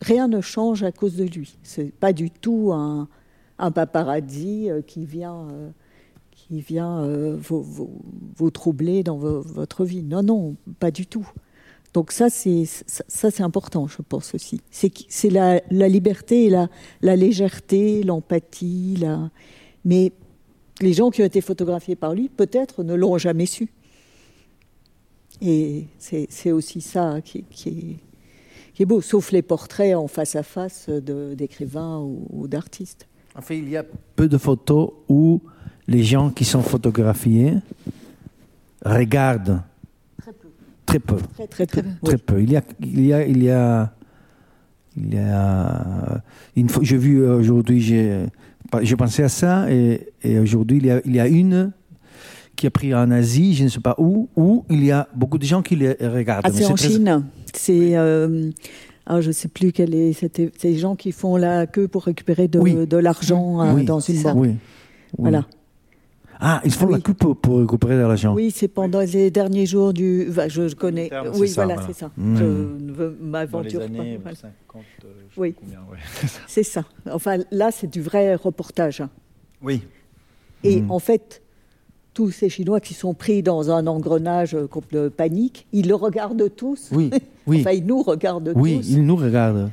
rien ne change à cause de lui. Ce n'est pas du tout un, un paparazzi euh, qui vient, euh, qui vient euh, vous, troubler dans vo votre vie. Non, non, pas du tout. Donc ça, c'est ça, important, je pense aussi. C'est la, liberté, la, légèreté, l'empathie, mais les gens qui ont été photographiés par lui, peut-être, ne l'ont jamais su. Et c'est aussi ça qui, qui, est, qui, est, beau, sauf les portraits en face à face d'écrivains ou, ou d'artistes. En fait, il y a peu de photos où les gens qui sont photographiés regardent. Très peu. Très peu. Très, très peu. Très peu. Il y a, il y a, il y a, il y a une fois, j'ai vu aujourd'hui, j'ai je pensais à ça et, et aujourd'hui il, il, y a une qui a pris en Asie, je ne sais pas où, où il y a beaucoup de gens qui les regardent. Ah, c'est en très... Chine. C'est, euh, alors je ne sais plus quel est, c'était ces gens qui font la queue pour récupérer de, oui. de l'argent euh, oui. dans une banque. Oui. Voilà. Ah, ils font oui. la queue pour, pour récupérer de l'argent. Oui, c'est pendant les derniers jours du. Enfin, je, je connais. Terme, oui, ça, voilà, c'est ça. Mmh. Je ne veux m'aventure pas. Années, voilà. 50, euh, oui. Ouais. c'est ça. Enfin, là, c'est du vrai reportage. Oui. Et mmh. en fait, tous ces Chinois qui sont pris dans un engrenage le panique, ils le regardent tous. Oui, oui. enfin, ils nous regardent oui, tous. ils nous regardent.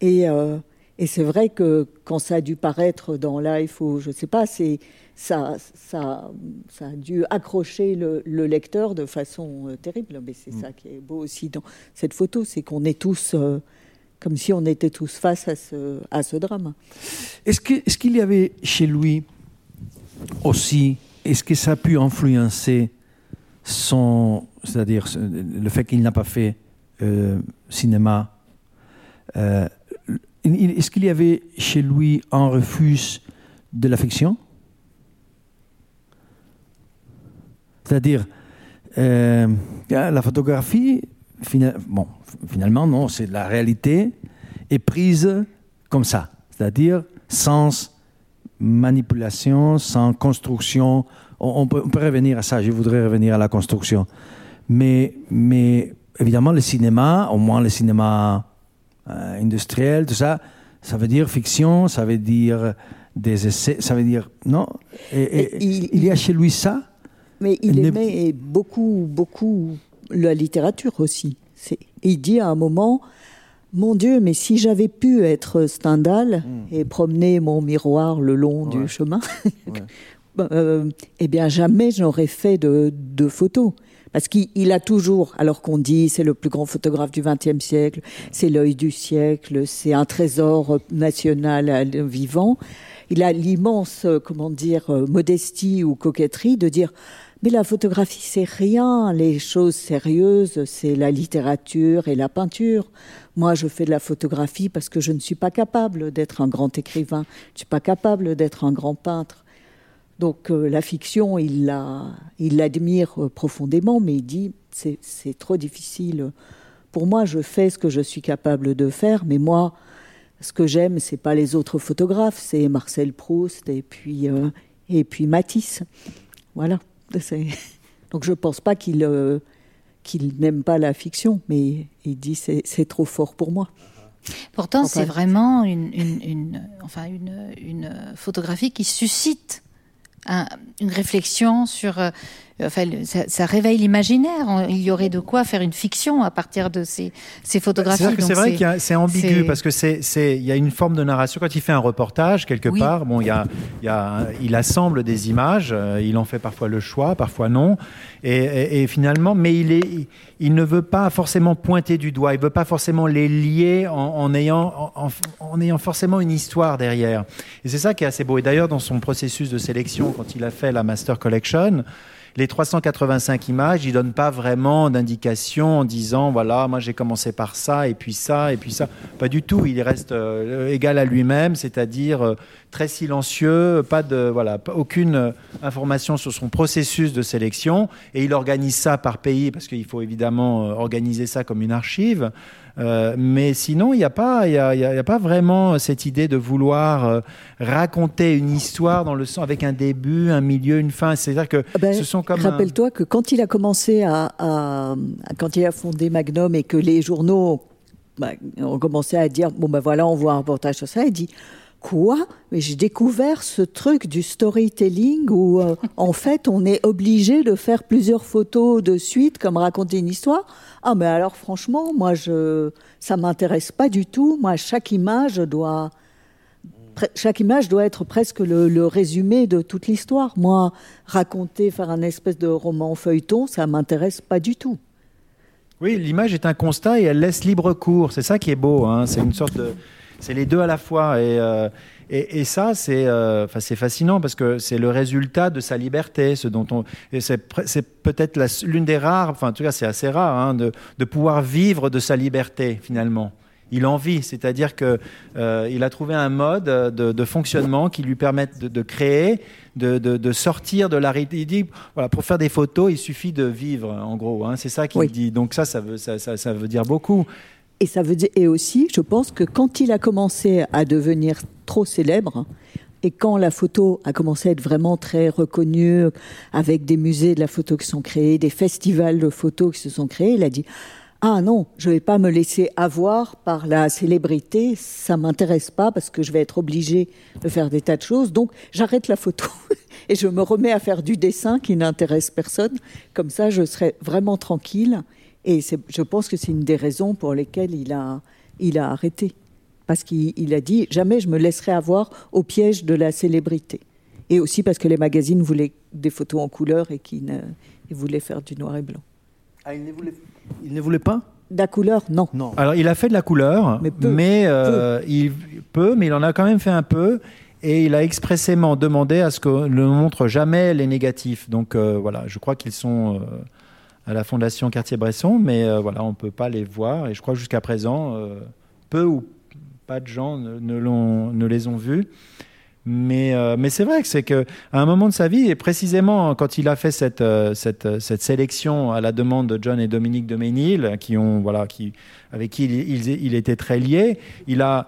Et, euh, et c'est vrai que quand ça a dû paraître dans Life ou je sais pas, c'est ça, ça, ça a dû accrocher le, le lecteur de façon euh, terrible. Mais c'est Mm. ça qui est beau aussi dans cette photo, c'est qu'on est tous euh, comme si on était tous face à ce, à ce drame. Est-ce que- est-ce qu'il y avait chez lui aussi, est-ce que ça a pu influencer son, c'est-à-dire ce- le fait qu'il n'a pas fait euh, cinéma euh, Est-ce qu'il y avait chez lui un refus de la fiction C'est-à-dire, euh, la photographie, bon, finalement, non, c'est la réalité est prise comme ça, c'est-à-dire sans manipulation, sans construction. On, on peut, on peut revenir à ça, je voudrais revenir à la construction. Mais, mais évidemment, le cinéma, au moins le cinéma euh, industriel, tout ça, ça veut dire fiction, ça veut dire des essais, ça veut dire. Non? Et- et- Et il- il y a chez lui ça? Mais il Ne- aimait beaucoup, beaucoup la littérature aussi. Il dit à un moment, mon Dieu, mais si j'avais pu être Stendhal et promener mon miroir le long Ouais. du chemin, Ouais. euh, eh bien jamais je n'aurais fait de, de photos. Parce qu'il il a toujours, alors qu'on dit c'est le plus grand photographe du XXe siècle, c'est l'œil du siècle, c'est un trésor national vivant, il a l'immense, euh, comment dire, euh, modestie ou coquetterie de dire mais la photographie, c'est rien. Les choses sérieuses, c'est la littérature et la peinture. Moi, je fais de la photographie parce que je ne suis pas capable d'être un grand écrivain. Je ne suis pas capable d'être un grand peintre. Donc, euh, la fiction, il la- il l'admire euh, profondément, mais il dit c'est c'est trop difficile. Pour moi, je fais ce que je suis capable de faire, mais moi, ce que j'aime, c'est pas les autres photographes, c'est Marcel Proust et puis euh, et puis Matisse. Voilà. Donc je pense pas qu'il euh, qu'il n'aime pas la fiction, mais il dit c'est c'est trop fort pour moi. Pourtant, Enfin, c'est vraiment une, une, une- enfin une, une photographie qui suscite un- une réflexion sur. Euh, enfin, ça, ça réveille l'imaginaire. Il y aurait de quoi faire une fiction à partir de ces, ces photographies. Que c'est vrai a- c'est ambigu parce que c'est, il y a une forme de narration quand il fait un reportage quelque Oui. part. Bon, il y a, il y a, il assemble des images. euh, il en fait parfois le choix, parfois non. Et, et- et finalement, mais il est, il ne veut pas forcément pointer du doigt. Il veut pas forcément les lier en, en ayant, en ayant forcément une histoire derrière. Et c'est ça qui est assez beau. Et d'ailleurs, dans son processus de sélection, quand il a fait la Master Collection. Les 385 images, il donne pas vraiment d'indication en disant voilà, moi j'ai commencé par ça et puis ça et puis ça. Pas du tout. Il reste euh, égal à lui-même, c'est-à-dire euh, très silencieux, pas de voilà, aucune euh, information sur son processus de sélection et il organise ça par pays parce qu'il faut évidemment organiser ça comme une archive. Euh, mais sinon, il n'y a, pas- il y a, y a- y a pas vraiment cette idée de vouloir euh, raconter une histoire dans le sens avec un début, un milieu, une fin. C'est-à-dire que Ah ben, ce sont comme un- Rappelle-toi que quand il a commencé à, à- à- quand il a fondé Magnum et que les journaux bah, ont commencé à dire bon ben voilà on voit un reportage sur ça, il dit quoi Mais j'ai découvert ce truc du storytelling où euh, en fait on est obligé de faire plusieurs photos de suite comme raconter une histoire. Ah mais alors franchement moi je ça m'intéresse pas du tout. Moi chaque image doit Pre- chaque image doit être presque le, le résumé de toute l'histoire. Moi, raconter, faire un espèce de roman feuilleton, ça m'intéresse pas du tout. Oui, l'image est un constat et elle laisse libre cours. C'est ça qui est beau. hein. C'est une sorte de. C'est les deux à la fois. Et, euh, et, et ça, c'est euh, fascinant parce que c'est le résultat de sa liberté. Ce dont on, et c'est, peut-être l'une des rares, enfin, en tout cas, c'est assez rare, hein, de, de pouvoir vivre de sa liberté, finalement. Il en vit, c'est-à-dire que euh, a trouvé un mode de, de fonctionnement qui lui permette de, de créer, de, sortir de la réalité. Il dit, voilà, pour faire des photos, il suffit de vivre, en gros. hein. c'est ça qu'il Oui. dit. Donc ça, ça veut, ça, ça, ça veut dire beaucoup. Et ça veut dire, et aussi, je pense que quand il a commencé à devenir trop célèbre, et quand la photo a commencé à être vraiment très reconnue, avec des musées de la photo qui sont créés, des festivals de photos qui se sont créés, il a dit Ah non, je vais pas me laisser avoir par la célébrité, ça m'intéresse pas parce que je vais être obligée de faire des tas de choses. Donc j'arrête la photo et je me remets à faire du dessin qui n'intéresse personne. Comme ça, je serai vraiment tranquille. Et je pense que c'est une des raisons pour lesquelles il a, il a arrêté. Parce qu'il a dit jamais je me laisserai avoir au piège de la célébrité. Et aussi parce que les magazines voulaient des photos en couleur et qu'ils voulaient faire du noir et blanc. Ah, il ne voulait il ne voulait pas? De la couleur, non. non. Alors, il a fait de la couleur, mais, euh, il peut, mais il en a quand même fait un peu. Et il a expressément demandé à ce qu'on ne montre jamais les négatifs. Donc euh, voilà, je crois qu'ils sont euh, à la Fondation Cartier-Bresson, mais voilà, on ne peut pas les voir. Et je crois jusqu'à présent, peu ou pas de gens ne, ne les ont vus. Mais, euh, mais c'est vrai que c'est qu'à un moment de sa vie, et précisément quand il a fait cette, euh, cette, sélection à la demande de John et Dominique de Ménil, qui ont, voilà, qui, avec qui il, était très lié, il a,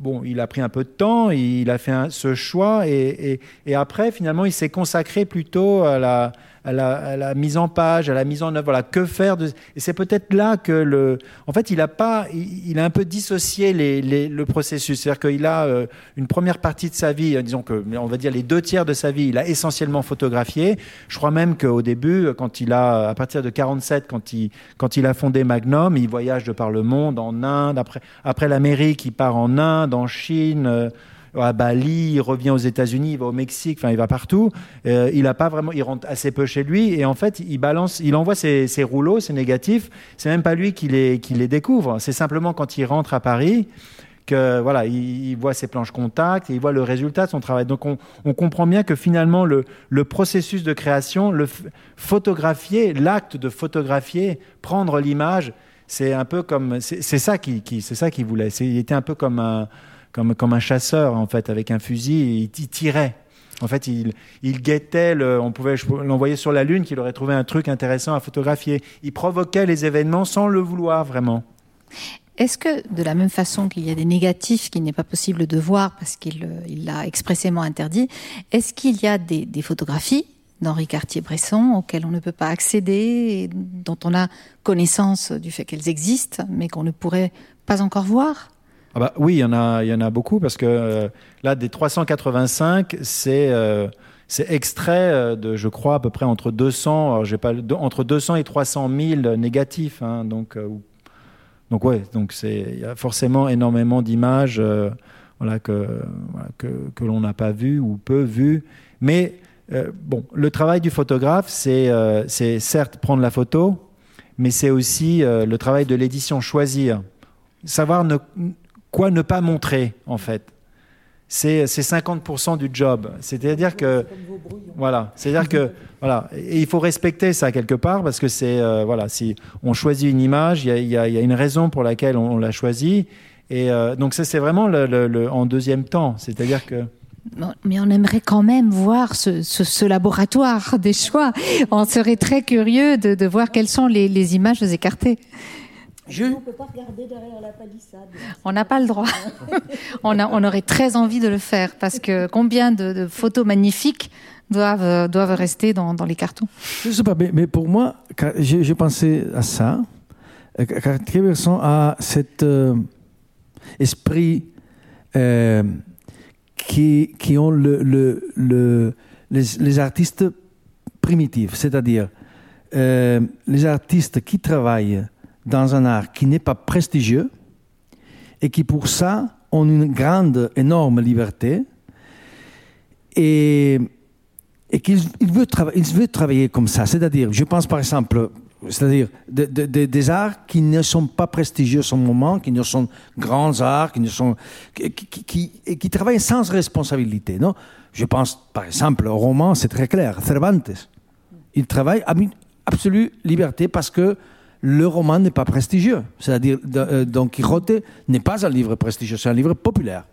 bon, il a pris un peu de temps, il a fait ce choix, et, et après, finalement, il s'est consacré plutôt à la, à la, mise en page, à la mise en œuvre. Voilà, que faire de... Et c'est peut-être là que le. En fait, il a pas, il, a un peu dissocié les, le processus. C'est-à-dire qu'il a euh, une première partie de sa vie, euh, disons que, on va dire les deux tiers de sa vie, il a essentiellement photographié. Je crois même qu'au début, quand il a, à partir de 47, quand il, quand il a fondé Magnum, il voyage de par le monde, en Inde, après, après l'Amérique, il part en Inde, en Chine. Euh, à Bali, il revient aux États-Unis, il va au Mexique, enfin il va partout. Euh, il a pas vraiment, il rentre assez peu chez lui et en fait il balance, il envoie ses, rouleaux, ses négatifs. C'est même pas lui qui les, découvre. C'est simplement quand il rentre à Paris que voilà, il, voit ses planches contact et il voit le résultat de son travail. Donc on, comprend bien que finalement le, processus de création, le photographier, l'acte de photographier, prendre l'image, c'est un peu comme c'est ça qui c'est ça qu'il voulait. Il était un peu comme un comme, comme un chasseur, en fait, avec un fusil, il, tirait. En fait, il, il guettait, le, on pouvait l'envoyer sur la Lune, qu'il aurait trouvé un truc intéressant à photographier. Il provoquait les événements sans le vouloir vraiment. Est-ce que, de la même façon qu'il y a des négatifs qu'il n'est pas possible de voir parce qu'il l'a expressément interdit, est-ce qu'il y a des, des photographies d'Henri Cartier-Bresson auxquelles on ne peut pas accéder, dont on a connaissance du fait qu'elles existent, mais qu'on ne pourrait pas encore voir? Ah bah, oui, il y, en a, il y en a beaucoup parce que euh, là, des 385, c'est euh, c'est extrait euh, de, je crois, à peu près entre 200, alors j'ai pas, entre 200 et 300 000 négatifs. Hein, donc, donc ouais, donc c'est il y a forcément énormément d'images voilà, que, que, que l'on n'a pas vues ou peu vues. Mais bon, le travail du photographe, c'est c'est certes prendre la photo, mais c'est aussi le travail de l'édition, choisir savoir ne, quoi ne pas montrer, en fait. C'est 50% du job. C'est-à-dire que. Voilà. C'est-à-dire que. Voilà. Et il faut respecter ça quelque part parce que c'est. Euh, voilà. Si on choisit une image, il y, a, une raison pour laquelle on, l'a choisie. Et euh, donc, ça, c'est vraiment le, en deuxième temps. C'est-à-dire que. Mais on aimerait quand même voir ce, laboratoire des choix. On serait très curieux de, voir quelles sont les, les images écartées. Je... On ne peut pas regarder derrière la palissade. On n'a pas le droit. on, a, on aurait très envie de le faire parce que combien de, photos magnifiques doivent, doivent rester dans, dans les cartons Je ne sais pas, mais, pour moi, j'ai pensé à ça. Car Bresson a cet euh, esprit euh, qui, qui ont le, le, le les, les, artistes primitifs, c'est-à-dire euh, les artistes qui travaillent dans un art qui n'est pas prestigieux et qui pour ça ont une grande, énorme liberté et, et qu'il veut, veut travailler comme ça. C'est-à-dire, je pense par exemple, c'est-à-dire des arts qui ne sont pas prestigieux en ce moment, qui ne sont grands arts, qui ne sont qui, qui, qui, travaillent sans responsabilité. Non, je pense par exemple au roman, c'est très clair, Cervantes. Il travaille à une absolue liberté parce que le roman n'est pas prestigieux. C'est-à-dire, euh, Don Quixote n'est pas un livre prestigieux, c'est un livre populaire.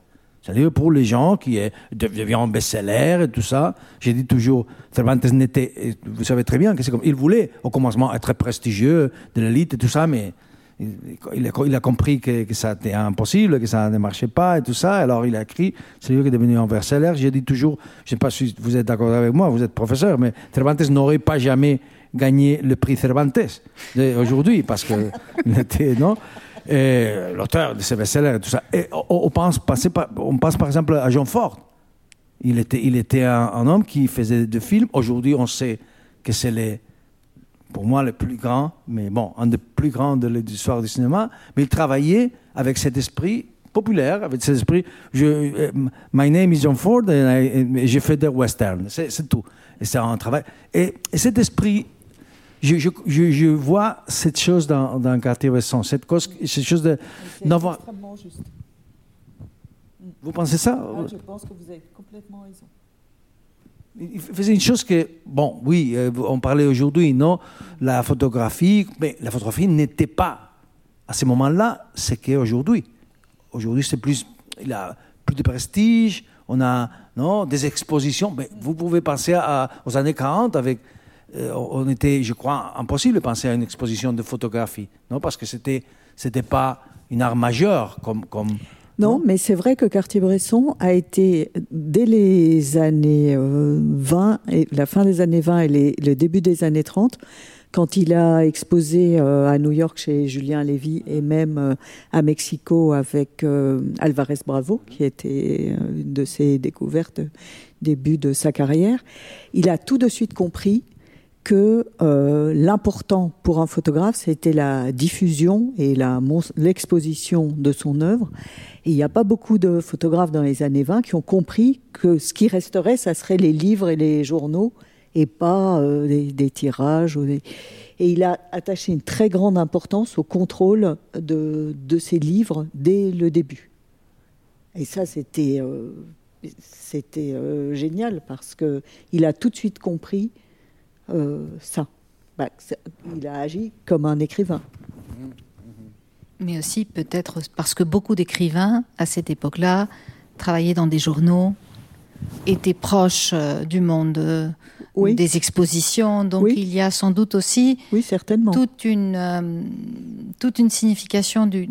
C'est un livre pour les gens qui devient un best-seller et tout ça. J'ai dit toujours, Cervantes n'était, vous savez très bien que c'est comme, il voulait au commencement être prestigieux, de l'élite et tout ça, mais il, a, compris que, que, ça était impossible, que ça ne marchait pas et tout ça. Alors il a écrit, c'est lui qui est devenu un verseller. J'ai dit toujours, je ne sais pas si vous êtes d'accord avec moi, vous êtes professeur, mais Cervantes n'aurait pas jamais gagné le prix Cervantes aujourd'hui parce que non? L'auteur de ces best-sellers et tout ça. Et on, on, pense, on pense par exemple à John Ford. Il était, il était un, un homme qui faisait des films. Aujourd'hui, on sait que c'est les pour moi le plus grand, mais bon, un des plus grands de l'histoire du cinéma, mais il travaillait avec cet esprit populaire, avec cet esprit, je, euh, my name is John Ford, et j'ai fait des westerns, c'est tout. Et c'est un travail. Et, et cet esprit, je, je, je, je, vois cette chose dans, dans Quartier Wesson, cette, cause, cette chose de... C'est extrêmement juste. Vous pensez ça? Ah, Je pense que vous avez complètement raison. Il faisait une chose que, bon, oui, euh, on parlait aujourd'hui, non? La photographie, mais la photographie n'était pas, à ce moment-là, ce qu'est aujourd'hui. Aujourd'hui, c'est plus, il a plus de prestige, on a, non, des expositions. Mais vous pouvez penser à, aux années 40 avec, on était, je crois, impossible de penser à une exposition de photographie, non Parce que c'était, c'était pas une art majeure comme, comme non, mais c'est vrai que Cartier-Bresson a été, dès les années 20, et la fin des années 20 et les, le début des années 30, quand il a exposé euh, à New York chez Julien Lévy et même euh, à Mexico avec euh, Alvarez Bravo, qui était une de ses découvertes début de sa carrière, il a tout de suite compris que euh, l'important pour un photographe, c'était la diffusion et l'exposition de son œuvre. Il n'y a pas beaucoup de photographes dans les années 20 qui ont compris que ce qui resterait, ça serait les livres et les journaux et pas euh, des, tirages. Et il a attaché une très grande importance au contrôle de, de ces livres dès le début. Et ça, c'était c'était euh, génial parce que il a tout de suite compris euh, ça. Bah, il a agi comme un écrivain. Mais aussi peut-être parce que beaucoup d'écrivains à cette époque-là travaillaient dans des journaux, étaient proches euh, du monde euh, oui. des expositions. Donc oui. il y a sans doute aussi oui, certainement. Toute, une, toute une signification du,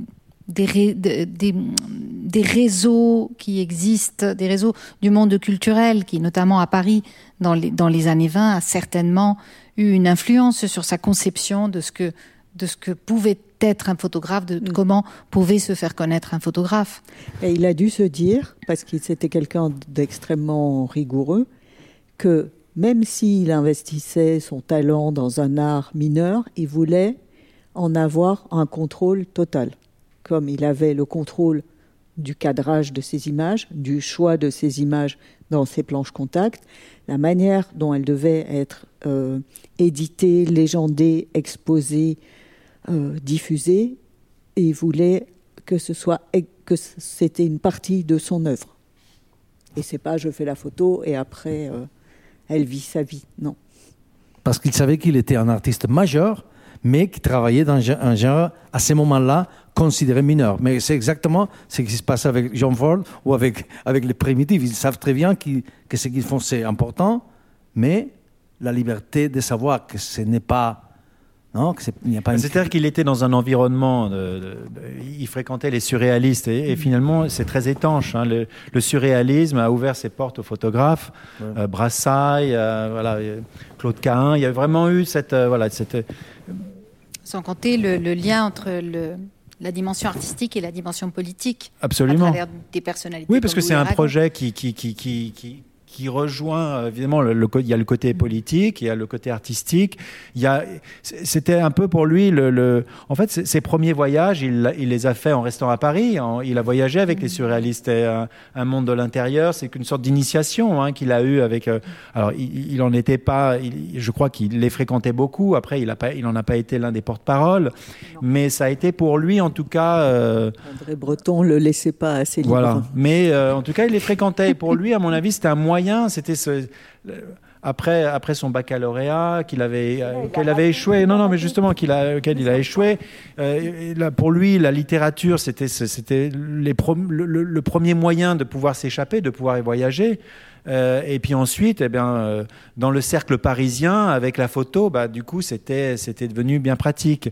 des, des, des, réseaux qui existent, des réseaux du monde culturel qui, notamment à Paris, dans les, dans les années 20, a certainement eu une influence sur sa conception de ce que, de ce que pouvait être un photographe, de, de mmh. comment pouvait se faire connaître un photographe. Et il a dû se dire, parce qu'il c'était quelqu'un d'extrêmement rigoureux, que même s'il investissait son talent dans un art mineur, il voulait en avoir un contrôle total. Comme il avait le contrôle du cadrage de ces images, du choix de ces images dans ses planches contact, la manière dont elles devaient être euh, éditées, légendées, exposées, euh, diffusées, et il voulait que ce soit que c'était une partie de son œuvre. Et c'est pas je fais la photo et après euh, elle vit sa vie, non. Parce qu'il savait qu'il était un artiste majeur, mais qui travaillait dans un genre à ce moment-là considéré mineur. Mais c'est exactement ce qui se passe avec Jean Ford ou avec, avec les primitifs. Ils savent très bien qu que ce qu'ils font, c'est important, mais la liberté de savoir que ce n'est pas c'est-à-dire qu'il était dans un environnement, de, de, de, il fréquentait les surréalistes et, et finalement c'est très étanche. Hein. Le, le, surréalisme a ouvert ses portes aux photographes, ouais. euh, Brassailles, euh, voilà, Claude Cahin. Il y a vraiment eu cette, euh, voilà, cette. Sans compter le, le lien entre le, la dimension artistique et la dimension politique. Absolument. À travers des personnalités. Oui, parce que c'est un projet qui, qui, qui, qui, qui rejoint évidemment le, le, il y a le côté politique, il y a le côté artistique. Il y a c'était un peu pour lui le, le en fait ses premiers voyages, il, il, les a fait en restant à Paris. En, il a voyagé avec les surréalistes. Et un, un monde de l'intérieur, c'est qu'une sorte d'initiation hein, qu'il a eu avec. Euh, alors il, il en était pas, il, je crois qu'il les fréquentait beaucoup. Après il a pas, il en a pas été l'un des porte-parole, mais ça a été pour lui en tout cas. Euh, André Breton le laissait pas assez libre. Voilà, mais euh, en tout cas il les fréquentait. Et pour lui, à mon avis, c'était un moyen c'était ce après, après son baccalauréat, qu'il avait, euh, avait échoué. Non, non, mais justement, qu'il a, auquel il a échoué. Euh, là, pour lui, la littérature, c'était, c'était les le, le, premier moyen de pouvoir s'échapper, de pouvoir y voyager. Euh, et puis ensuite, eh bien, euh, dans le cercle parisien, avec la photo, bah, du coup, c'était, c'était devenu bien pratique.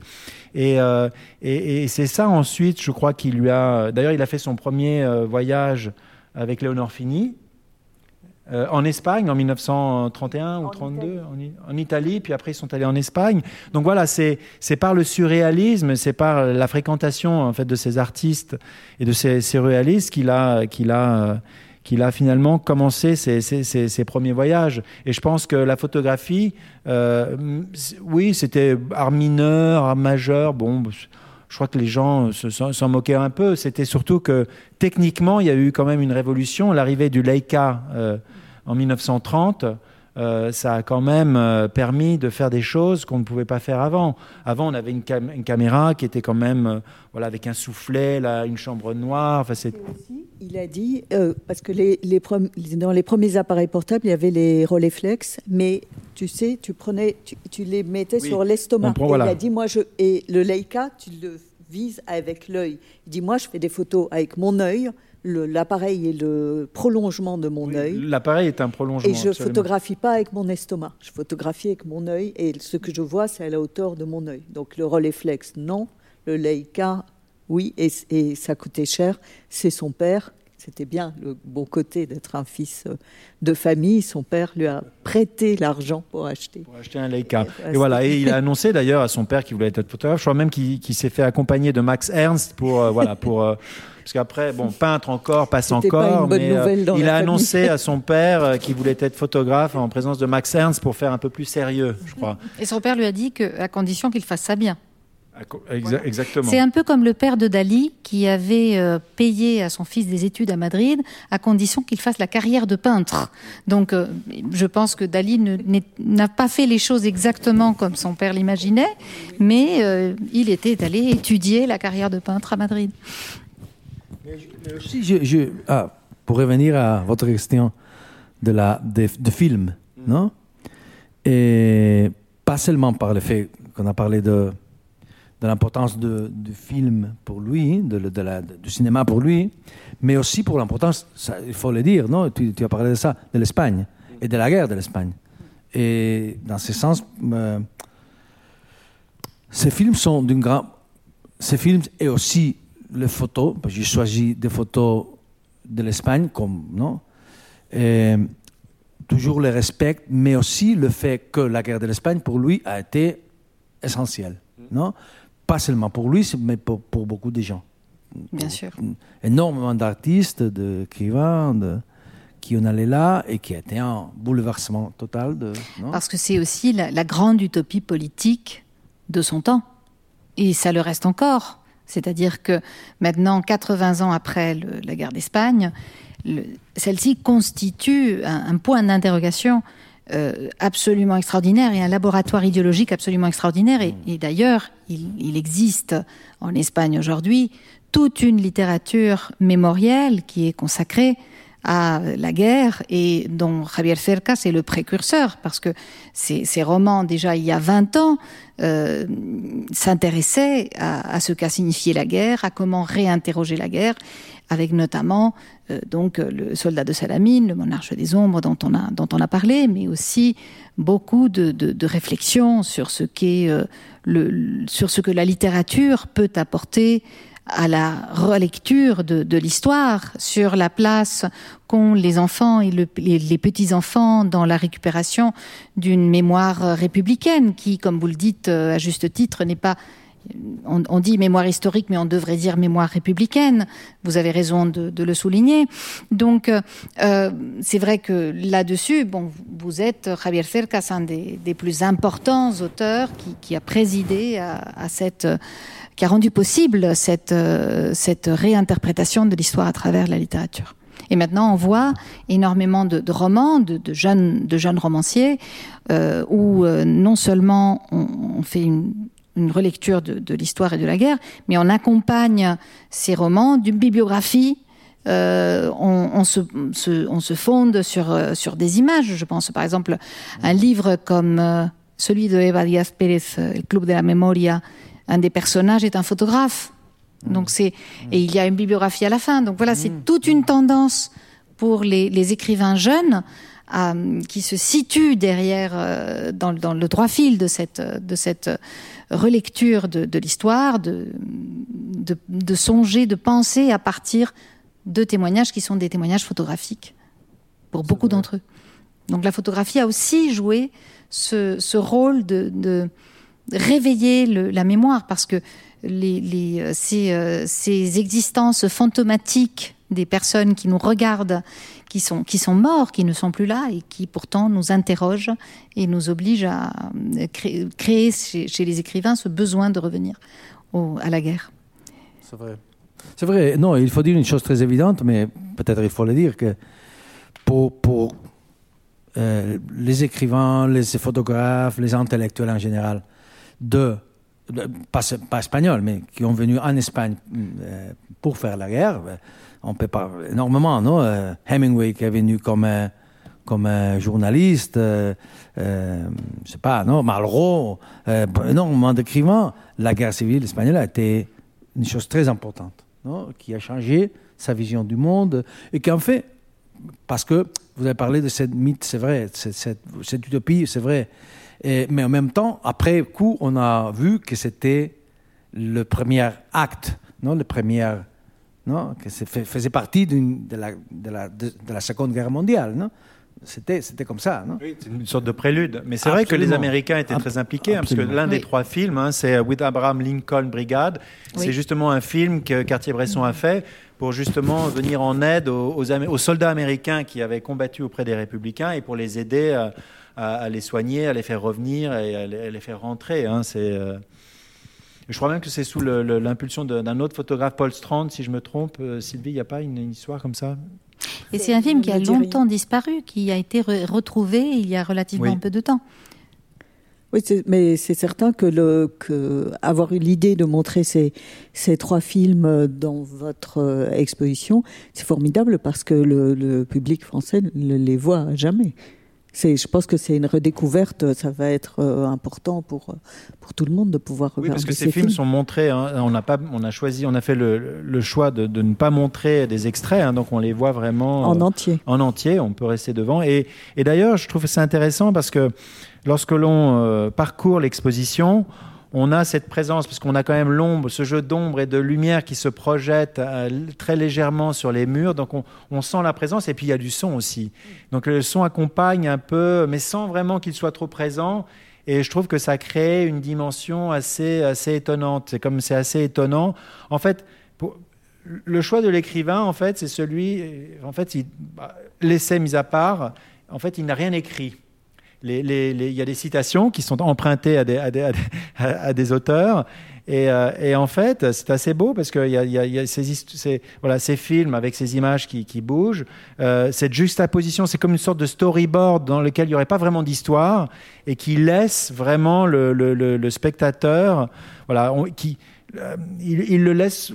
Et, euh, et, et c'est ça ensuite, je crois qu'il lui a. D'ailleurs, il a fait son premier voyage avec Léonore Fini, euh, en Espagne en 1931 ou 32, en, Italie, puis après ils sont allés en Espagne. Donc voilà, c'est par le surréalisme, c'est par la fréquentation en fait de ces artistes et de ces, ces réalistes qu'il a, qu'il a, qu'il a finalement commencé ses, ses, ses, premiers voyages. Et je pense que la photographie, euh, oui, c'était art mineur, art majeur, bon je crois que les gens s'en moquaient un peu. C'était surtout que techniquement, il y a eu quand même une révolution. L'arrivée du Leica euh, en 1930, euh, ça a quand même euh, permis de faire des choses qu'on ne pouvait pas faire avant. Avant, on avait une, caméra qui était quand même voilà, avec un soufflet, là, une chambre noire. Enfin, il a dit, parce que les, dans les premiers appareils portables, il y avait les Rolleiflex, mais tu sais, tu prenais, tu, les mettais sur l'estomac. Il a dit, moi, je, et le Leica, tu le vises avec l'œil. Il dit, moi, je fais des photos avec mon œil. L'appareil est le prolongement de mon œil. L'appareil est un prolongement. Et je ne photographie pas avec mon estomac. Je photographie avec mon œil. Et ce que je vois, c'est à la hauteur de mon œil. Donc le Rolleiflex, non. Le Leica, oui. Et, et ça coûtait cher. C'est son père c'était bien le bon côté d'être un fils euh, de famille. Son père lui a prêté l'argent pour acheter. Pour acheter un Leica. Et, voilà. Et il a annoncé d'ailleurs à son père qu'il voulait être photographe. Je crois même qu'il s'est fait accompagner de Max Ernst pour euh, voilà pour euh, parce qu'après bon peintre encore passe encore. mais il a annoncé à son père qu'il voulait être photographe en présence de Max Ernst pour faire un peu plus sérieux, je crois. Et son père lui a dit que à condition qu'il fasse ça bien. Exactement. C'est un peu comme le père de Dali qui avait euh, payé à son fils des études à Madrid à condition qu'il fasse la carrière de peintre. Donc euh, je pense que Dali n'a pas fait les choses exactement comme son père l'imaginait, mais euh, il était allé étudier la carrière de peintre à Madrid. Si je, ah, pour revenir à votre question de, la, de, film, non? Et pas seulement par le fait qu'on a parlé de de l'importance du film pour lui, de, du cinéma pour lui, mais aussi pour l'importance, il faut le dire, non? Tu, as parlé de ça, de l'Espagne et de la guerre de l'Espagne. Et dans ce sens, euh, ces films sont d'une grande... Ces films et aussi les photos, j'ai choisi des photos de l'Espagne comme... Non? Et, toujours le respect, mais aussi le fait que la guerre de l'Espagne, pour lui, a été essentielle. Non? Pas seulement pour lui, mais pour, beaucoup de gens. Bien sûr. Énormément d'artistes, d'écrivains, de, qui en allaient là et qui a été un bouleversement total. De, Parce que c'est aussi la, grande utopie politique de son temps. Et ça le reste encore. C'est-à-dire que maintenant, 80 ans après la guerre d'Espagne, celle-ci constitue un point d'interrogation euh, absolument extraordinaire et un laboratoire idéologique absolument extraordinaire. Et, d'ailleurs, il, existe en Espagne aujourd'hui toute une littérature mémorielle qui est consacrée à la guerre et dont Javier Cercas est le précurseur parce que ces, romans déjà il y a 20 ans euh, s'intéressaient à, ce qu'a signifié la guerre, à comment réinterroger la guerre avec notamment euh, donc le soldat de Salamine, le monarque des ombres dont on a, dont on a parlé, mais aussi beaucoup de, de, réflexions sur ce, qu'est, euh, le, sur ce que la littérature peut apporter à la relecture de, de l'histoire, sur la place qu'ont les enfants et les, les petits-enfants dans la récupération d'une mémoire républicaine qui, comme vous le dites à juste titre, n'est pas on, dit mémoire historique, mais on devrait dire mémoire républicaine. Vous avez raison de, le souligner. Donc, euh, c'est vrai que là-dessus, bon, vous êtes Javier Cercas, un des, plus importants auteurs qui, a présidé à, cette, qui a rendu possible cette, cette réinterprétation de l'histoire à travers la littérature. Et maintenant, on voit énormément de, romans, de, jeunes, romanciers, euh, où euh, non seulement on fait une relecture de, l'histoire et de la guerre, mais on accompagne ces romans d'une bibliographie euh, on, se, on, se, fonde sur, euh, des images. Je pense par exemple à un livre comme euh, celui de Eva Díaz Pérez, Le Club de la Memoria. Un des personnages est un photographe. Donc c'est et il y a une bibliographie à la fin. Donc voilà, c'est mm. toute une tendance pour les, les écrivains jeunes qui se situent derrière dans, dans, le droit fil de cette de cette relecture de, de l'histoire, de, de, de, songer, de penser à partir de témoignages qui sont des témoignages photographiques pour beaucoup d'entre eux. Donc la photographie a aussi joué ce, rôle de, réveiller la mémoire parce que euh, euh, ces, existences fantomatiques des personnes qui nous regardent, qui sont, qui sont morts, qui ne sont plus là et qui pourtant nous interrogent et nous obligent à euh, créer, chez, les écrivains ce besoin de revenir à la guerre. C'est vrai. C'est vrai, non, il faut dire une chose très évidente, mais peut-être il faut le dire, que pour, les écrivains, les photographes, les intellectuels en général, de, pas, espagnols, mais qui ont venu en Espagne euh, pour faire la guerre, ben, on peut pas énormément, non euh, Hemingway qui est venu comme comme un journaliste, euh, euh, je sais pas, non, Malraux, euh, énormément d'écrivains. La guerre civile espagnole a été une chose très importante qui a changé sa vision du monde et qui en fait, parce que vous avez parlé de cette mythe, c'est vrai, cette, cette, utopie, c'est vrai, mais en même temps, après coup, on a vu que c'était le premier acte, non, le premier, non, que faisait partie de la, de, la, de, la, Seconde Guerre mondiale, non? C'était, c'était comme ça, non? Oui, c'est une sorte de prélude. Mais c'est vrai que les Américains étaient très impliqués, hein, parce que l'un des trois films, hein, c'est With Abraham Lincoln Brigade. C'est justement un film que Cartier-Bresson a fait pour justement venir en aide aux, aux, soldats américains qui avaient combattu auprès des républicains et pour les aider à, les soigner, à les faire revenir et à les, faire rentrer. Hein. C'est, euh, Je crois même que c'est sous l'impulsion d'un autre photographe, Paul Strand, si je me trompe. Euh, Sylvie, il n'y a pas une histoire comme ça? Et c'est un film qui a longtemps disparu, qui a été retrouvé il y a relativement peu de temps. Oui, mais c'est certain que, le, que avoir eu l'idée de montrer ces, ces trois films dans votre euh, exposition, c'est formidable parce que le, le, public français ne les voit jamais je pense que c'est une redécouverte. Ça va être euh, important pour euh, pour tout le monde de pouvoir regarder. Oui, parce que ces, films, sont montrés. Hein. on n'a pas, on a choisi, on a fait le, le choix de, de, ne pas montrer des extraits, hein, donc on les voit vraiment en euh, entier. En entier, on peut rester devant. Et, et d'ailleurs, je trouve que c'est intéressant parce que lorsque l'on parcourt l'exposition, on a cette présence, parce qu'on a quand même l'ombre, ce jeu d'ombre et de lumière qui se projette euh, très légèrement sur les murs. Donc on, sent la présence et puis il y a du son aussi. Donc le son accompagne un peu, mais sans vraiment qu'il soit trop présent. Et je trouve que ça crée une dimension assez, assez étonnante. C'est comme c'est assez étonnant. En fait, le choix de l'écrivain, en fait, c'est celui. En fait, bah, l'essai mis à part, en fait, il n'a rien écrit il y a des citations qui sont empruntées à des, auteurs. Euh, et, en fait, c'est assez beau parce qu'il y a, y a ces, voilà, ces films avec ces images qui, bougent. Euh, cette juxtaposition, c'est comme une sorte de storyboard dans lequel il n'y aurait pas vraiment d'histoire et qui laisse vraiment le, spectateur, voilà, qui, euh, il, le laisse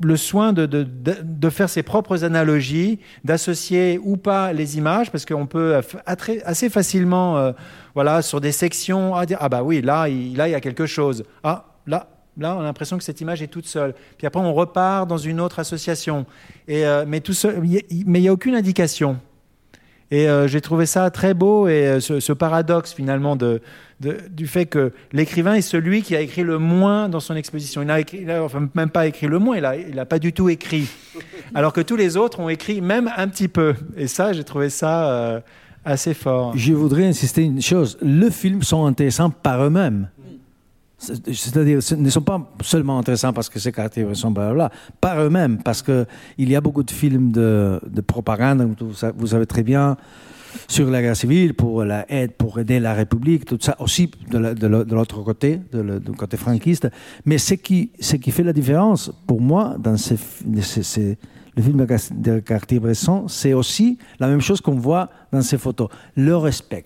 le soin de, de, de, faire ses propres analogies, d'associer ou pas les images, parce qu'on peut assez facilement, euh, voilà, sur des sections, dire ah bah oui, là, il, là, il y a quelque chose. Ah, là, là, on a l'impression que cette image est toute seule. Puis après, on repart dans une autre association. Et, euh, mais tout seul, mais il n'y a aucune indication. Et euh, j'ai trouvé ça très beau et euh, ce, paradoxe finalement de, du fait que l'écrivain est celui qui a écrit le moins dans son exposition. Il n'a enfin, même pas écrit le moins, il n'a il a pas du tout écrit. Alors que tous les autres ont écrit même un petit peu. Et ça, j'ai trouvé ça euh, assez fort. Je voudrais insister une chose. Les films sont intéressants par eux-mêmes. C'est-à-dire, ce ne sont pas seulement intéressants parce que ces quartiers sont là, par eux-mêmes, parce qu'il y a beaucoup de films de, propagande, vous savez très bien, sur la guerre civile, pour la aide, pour aider la République, tout ça aussi de l'autre côté, de du côté franquiste. Mais ce qui, ce qui fait la différence, pour moi, dans ces, ces, le film de Cartier-Bresson, c'est aussi la même chose qu'on voit dans ces photos. Le respect.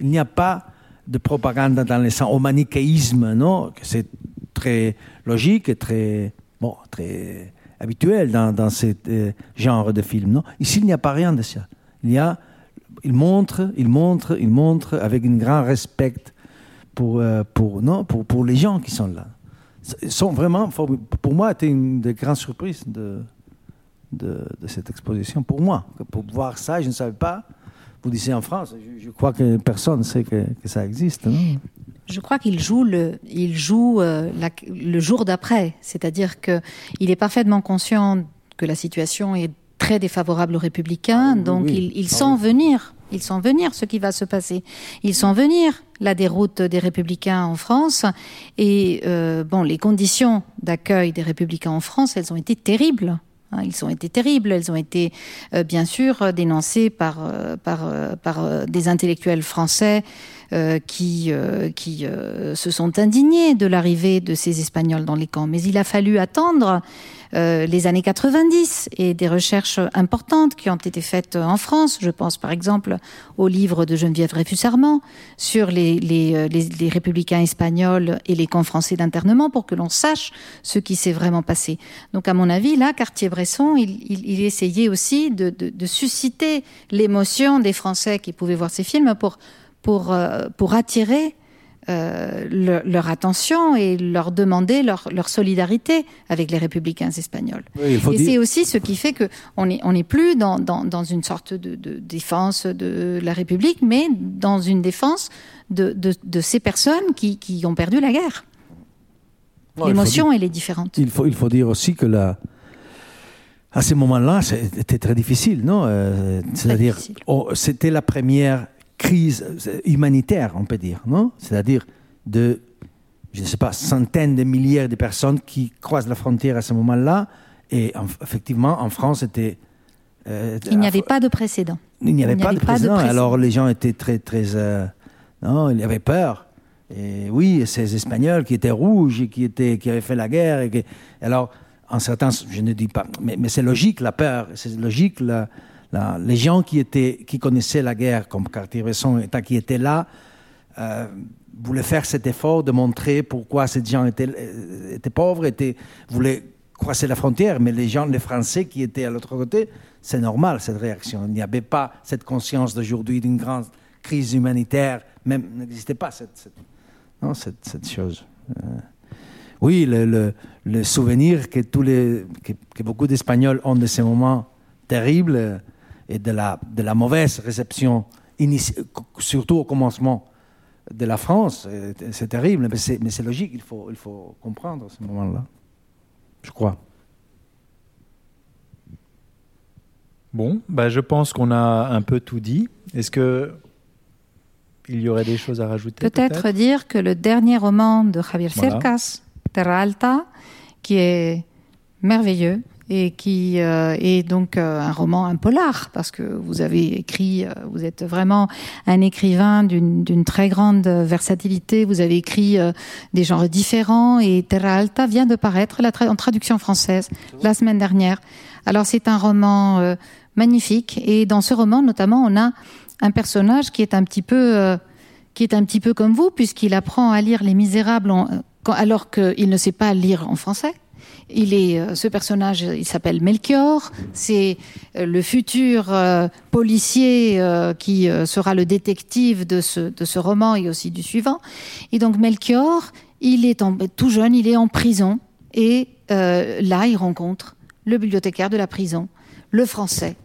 Il n'y a pas de propagande dans le sens au manichéisme, non C'est très logique et très, bon, très habituel dans, dans ce euh, genre de film. Non? Ici, il n'y a pas rien de ça. Il y a, il montre, il montre, il montre avec un grand respect pour, euh, pour, non, pour, pour les gens qui sont là. Sont vraiment, pour moi, c'était une des grandes surprises de, de, cette exposition. Pour moi, pour voir ça, je ne savais pas. Vous disiez en France, je, je crois que personne ne sait que, que ça existe. Non? Je crois qu'il joue le, il joue euh, la, le jour d'après, c'est-à-dire que il est parfaitement conscient que la situation est très défavorable aux républicains, Ah oui, donc oui. il, il Ah sent oui. venir, il sent venir ce qui va se passer. Il sent venir la déroute des républicains en France et euh, bon, les conditions d'accueil des républicains en France, elles ont été terribles. Hein, Ils ont été terribles, elles ont été euh, bien sûr dénoncées par, euh, euh, des intellectuels français qui, se sont indignés de l'arrivée de ces Espagnols dans les camps. Mais il a fallu attendre euh, les années 90 et des recherches importantes qui ont été faites en France. Je pense par exemple au livre de Geneviève Dreyfus-Armand sur les, les, euh, les, les républicains espagnols et les camps français d'internement pour que l'on sache ce qui s'est vraiment passé. Donc à mon avis, là, Cartier-Bresson, il, il, il essayait aussi de, de, de susciter l'émotion des Français qui pouvaient voir ces films pour, pour, euh, pour attirer euh, le- leur attention et leur demander leur, leur solidarité avec les républicains espagnols. Oui, Et dire- c'est aussi ce qui fait que on n'est on n'est plus dans, dans, dans une sorte de, de défense de la République, mais dans une défense de, de, de ces personnes qui, qui ont perdu la guerre. L'émotion, elle est différente. Il faut, il faut dire aussi que la, à ce moment-là, c'était très difficile, non Euh, C'est-à-dire, oh, c'était la première crise euh, humanitaire, on peut dire, non? C'est-à-dire de, je ne sais pas, centaines de milliers de personnes qui croisent la frontière à ce moment-là. Et en- effectivement, en France, c'était... euh, Il n'y avait pas de précédent. il n'y avait il pas, avait de pas de président. président. Alors les gens étaient très, très. euh, non, il y avait peur. Et oui, ces Espagnols qui étaient rouges et qui, étaient, qui avaient fait la guerre. Et qui- alors, en certains, je ne dis pas, mais, mais c'est logique la peur, c'est logique la, les gens qui, étaient, qui connaissaient la guerre, comme Cartier-Bresson, qui étaient là, euh, voulaient faire cet effort de montrer pourquoi ces gens étaient, euh, pauvres, voulaient croiser la frontière, mais les gens, les Français qui étaient à l'autre côté, c'est normal cette réaction. Il n'y avait pas cette conscience d'aujourd'hui d'une grande crise humanitaire, même n'existait pas cette, chose. Euh, oui, le, souvenir que, que, beaucoup d'Espagnols ont de ces moments terribles et de la, de la mauvaise réception, surtout au commencement de la France, c'est terrible, mais c'est, mais c'est logique, il faut, il faut comprendre ce moment-là, je crois. Bon, bah, je pense qu'on a un peu tout dit. Est-ce que il y aurait des choses à rajouter Peut-être? Dire que le dernier roman de Javier Voilà. Cercas, Terra Alta, qui est merveilleux et qui euh, est donc euh, un roman, un polar, parce que vous avez écrit, euh, vous êtes vraiment un écrivain d'une très grande versatilité, vous avez écrit euh, des genres différents et Terra Alta vient de paraître la tra- en traduction française la semaine dernière. Alors c'est un roman euh, magnifique et dans ce roman notamment on a un personnage qui est un petit peu euh, qui est un petit peu comme vous puisqu'il apprend à lire Les Misérables en- quand- alors qu'il ne sait pas lire en français. Il est euh, ce personnage, il s'appelle Melchior. C'est euh, le futur euh, policier euh, qui euh, sera le détective de ce de ce roman et aussi du suivant. Et donc Melchior, il est en, tout jeune, il est en prison et euh, là il rencontre le bibliothécaire de la prison, le français.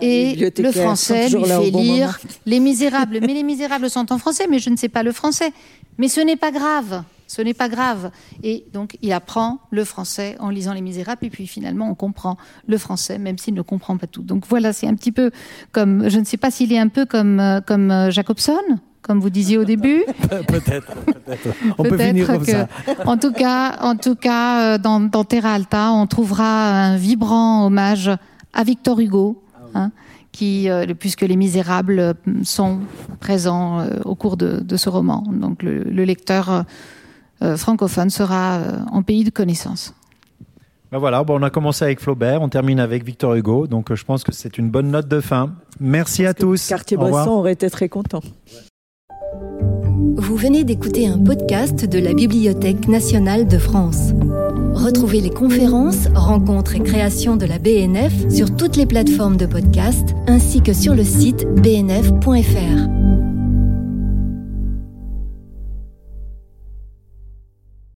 les Et le français lui fait bon lire moment. Les Misérables. Mais Les Misérables sont en français, mais je ne sais pas le français. Mais ce n'est pas grave. Ce n'est pas grave. Et donc, il apprend le français en lisant Les Misérables, et puis finalement, on comprend le français, même s'il ne comprend pas tout. Donc voilà, c'est un petit peu comme, je ne sais pas s'il est un peu comme, euh, comme euh, Jacobson, comme vous disiez au début. peut-être, peut-être. On peut finir comme que, ça. en tout cas, en tout cas, euh, dans, dans Terra Alta, on trouvera un vibrant hommage à Victor Hugo, hein, qui, euh, puisque les Misérables sont présents euh, au cours de, de ce roman. Donc, le, le lecteur francophone sera euh, en pays de connaissance. Bah voilà, bon, on a commencé avec Flaubert, on termine avec Victor Hugo, donc euh, je pense que c'est une bonne note de fin. Merci à tous. Cartier-Bresson aurait été très content. Vous venez d'écouter un podcast de la Bibliothèque nationale de France. Retrouvez les conférences, rencontres et créations de la BNF sur toutes les plateformes de podcast ainsi que sur le site bnf.fr.